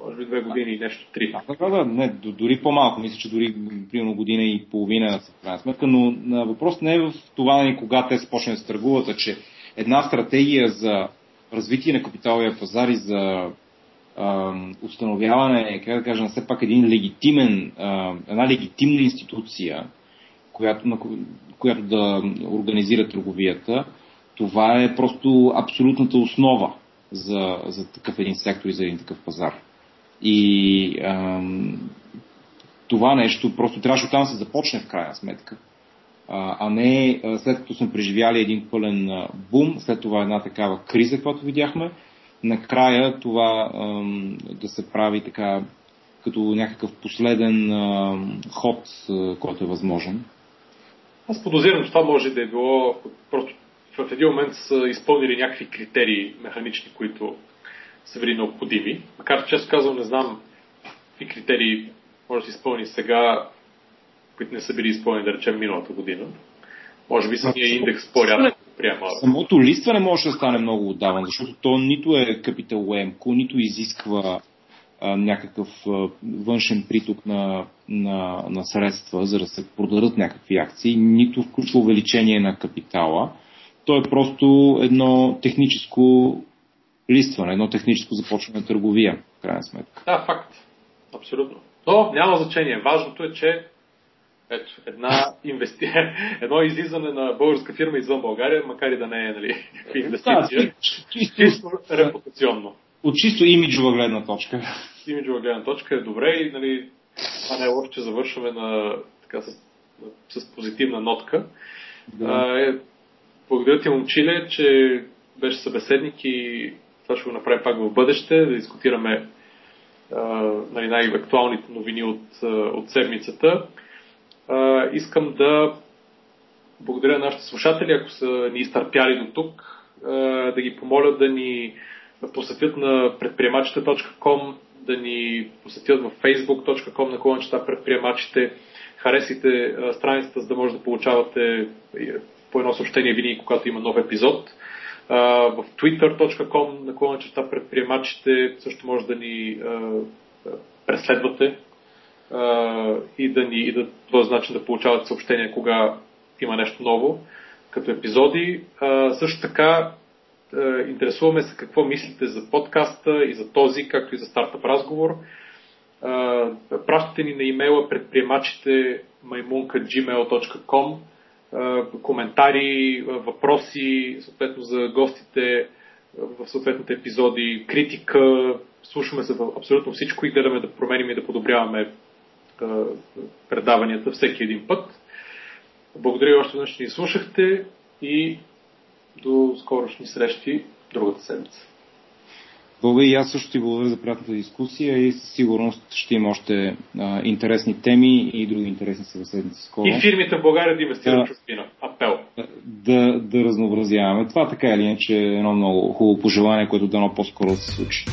може би две години и нещо три. Да, да, не, дори по-малко. Мисля, че дори примерно година и половина в крайна сметка, но въпрос не е в това нали, кога те започне да се търгуват, а че една стратегия за развитие на капиталовия пазар и за а, установяване, как да кажа, на все пак един легитимен, а, една легитимна институция, която, на, която да организира търговията, това е просто абсолютната основа за, за такъв един сектор и за един такъв пазар. И ам, това нещо просто трябваше там да се започне в крайна сметка. А, а не след като сме преживяли един пълен бум, след това една такава криза, която видяхме, накрая това ам, да се прави така като някакъв последен ам, ход, който е възможен. Аз подозирам, че това може да е било просто в един момент са изпълнили някакви критерии механични, които са били необходими. Макар че често казвам, не знам какви критерии може да се изпълни сега, които не са били изпълнени, да речем, миналата година. Може би самия индекс по-рядко приема. Самото листване може да стане много отдаван, защото то нито е капиталоемко, нито изисква а, някакъв а, външен приток на, на, на средства, за да се продадат някакви акции, нито включва увеличение на капитала. То е просто едно техническо листване, едно техническо започване на търговия, в крайна сметка. Да, факт. Абсолютно. Но няма значение. Важното е, че ето, една инвести... едно излизане на българска фирма извън България, макар и да не е нали, инвестиция, да, чисто, чисто репутационно. От чисто имиджова гледна точка. Имиджова гледна точка е добре и нали, това не е лошо, че завършваме на, така, с, с позитивна нотка. Да. А, е, благодаря ти, момчиле, че беше събеседник и това ще го направим пак в бъдеще, да дискутираме нали, най-актуалните новини от, от седмицата. А, искам да благодаря на нашите слушатели, ако са ни изтърпяли до тук, а, да ги помоля да ни посетят на предприемачите.com, да ни посетят в facebook.com на клончета предприемачите, харесайте страницата, за да може да получавате по едно съобщение винаги, когато има нов епизод. В twitter.com на клончета предприемачите също може да ни преследвате и да ни и да този начин да получават съобщения, кога има нещо ново като епизоди. също така интересуваме се какво мислите за подкаста и за този, както и за стартъп разговор. Пращате ни на имейла предприемачите maimunka.gmail.com коментари, въпроси, съответно за гостите в съответните епизоди, критика, слушаме се в абсолютно всичко и гледаме да променим и да подобряваме предаванията всеки един път. Благодаря още веднъж, че ни слушахте и до скорошни срещи другата седмица. Благодаря и аз също ти благодаря за приятната дискусия и със сигурност ще има още а, интересни теми и други интересни събеседници скоро. И фирмите в България да инвестират в чужбина. Апел. Да, да разнообразяваме. Това така или иначе е едно много хубаво пожелание, което дано по-скоро се случи.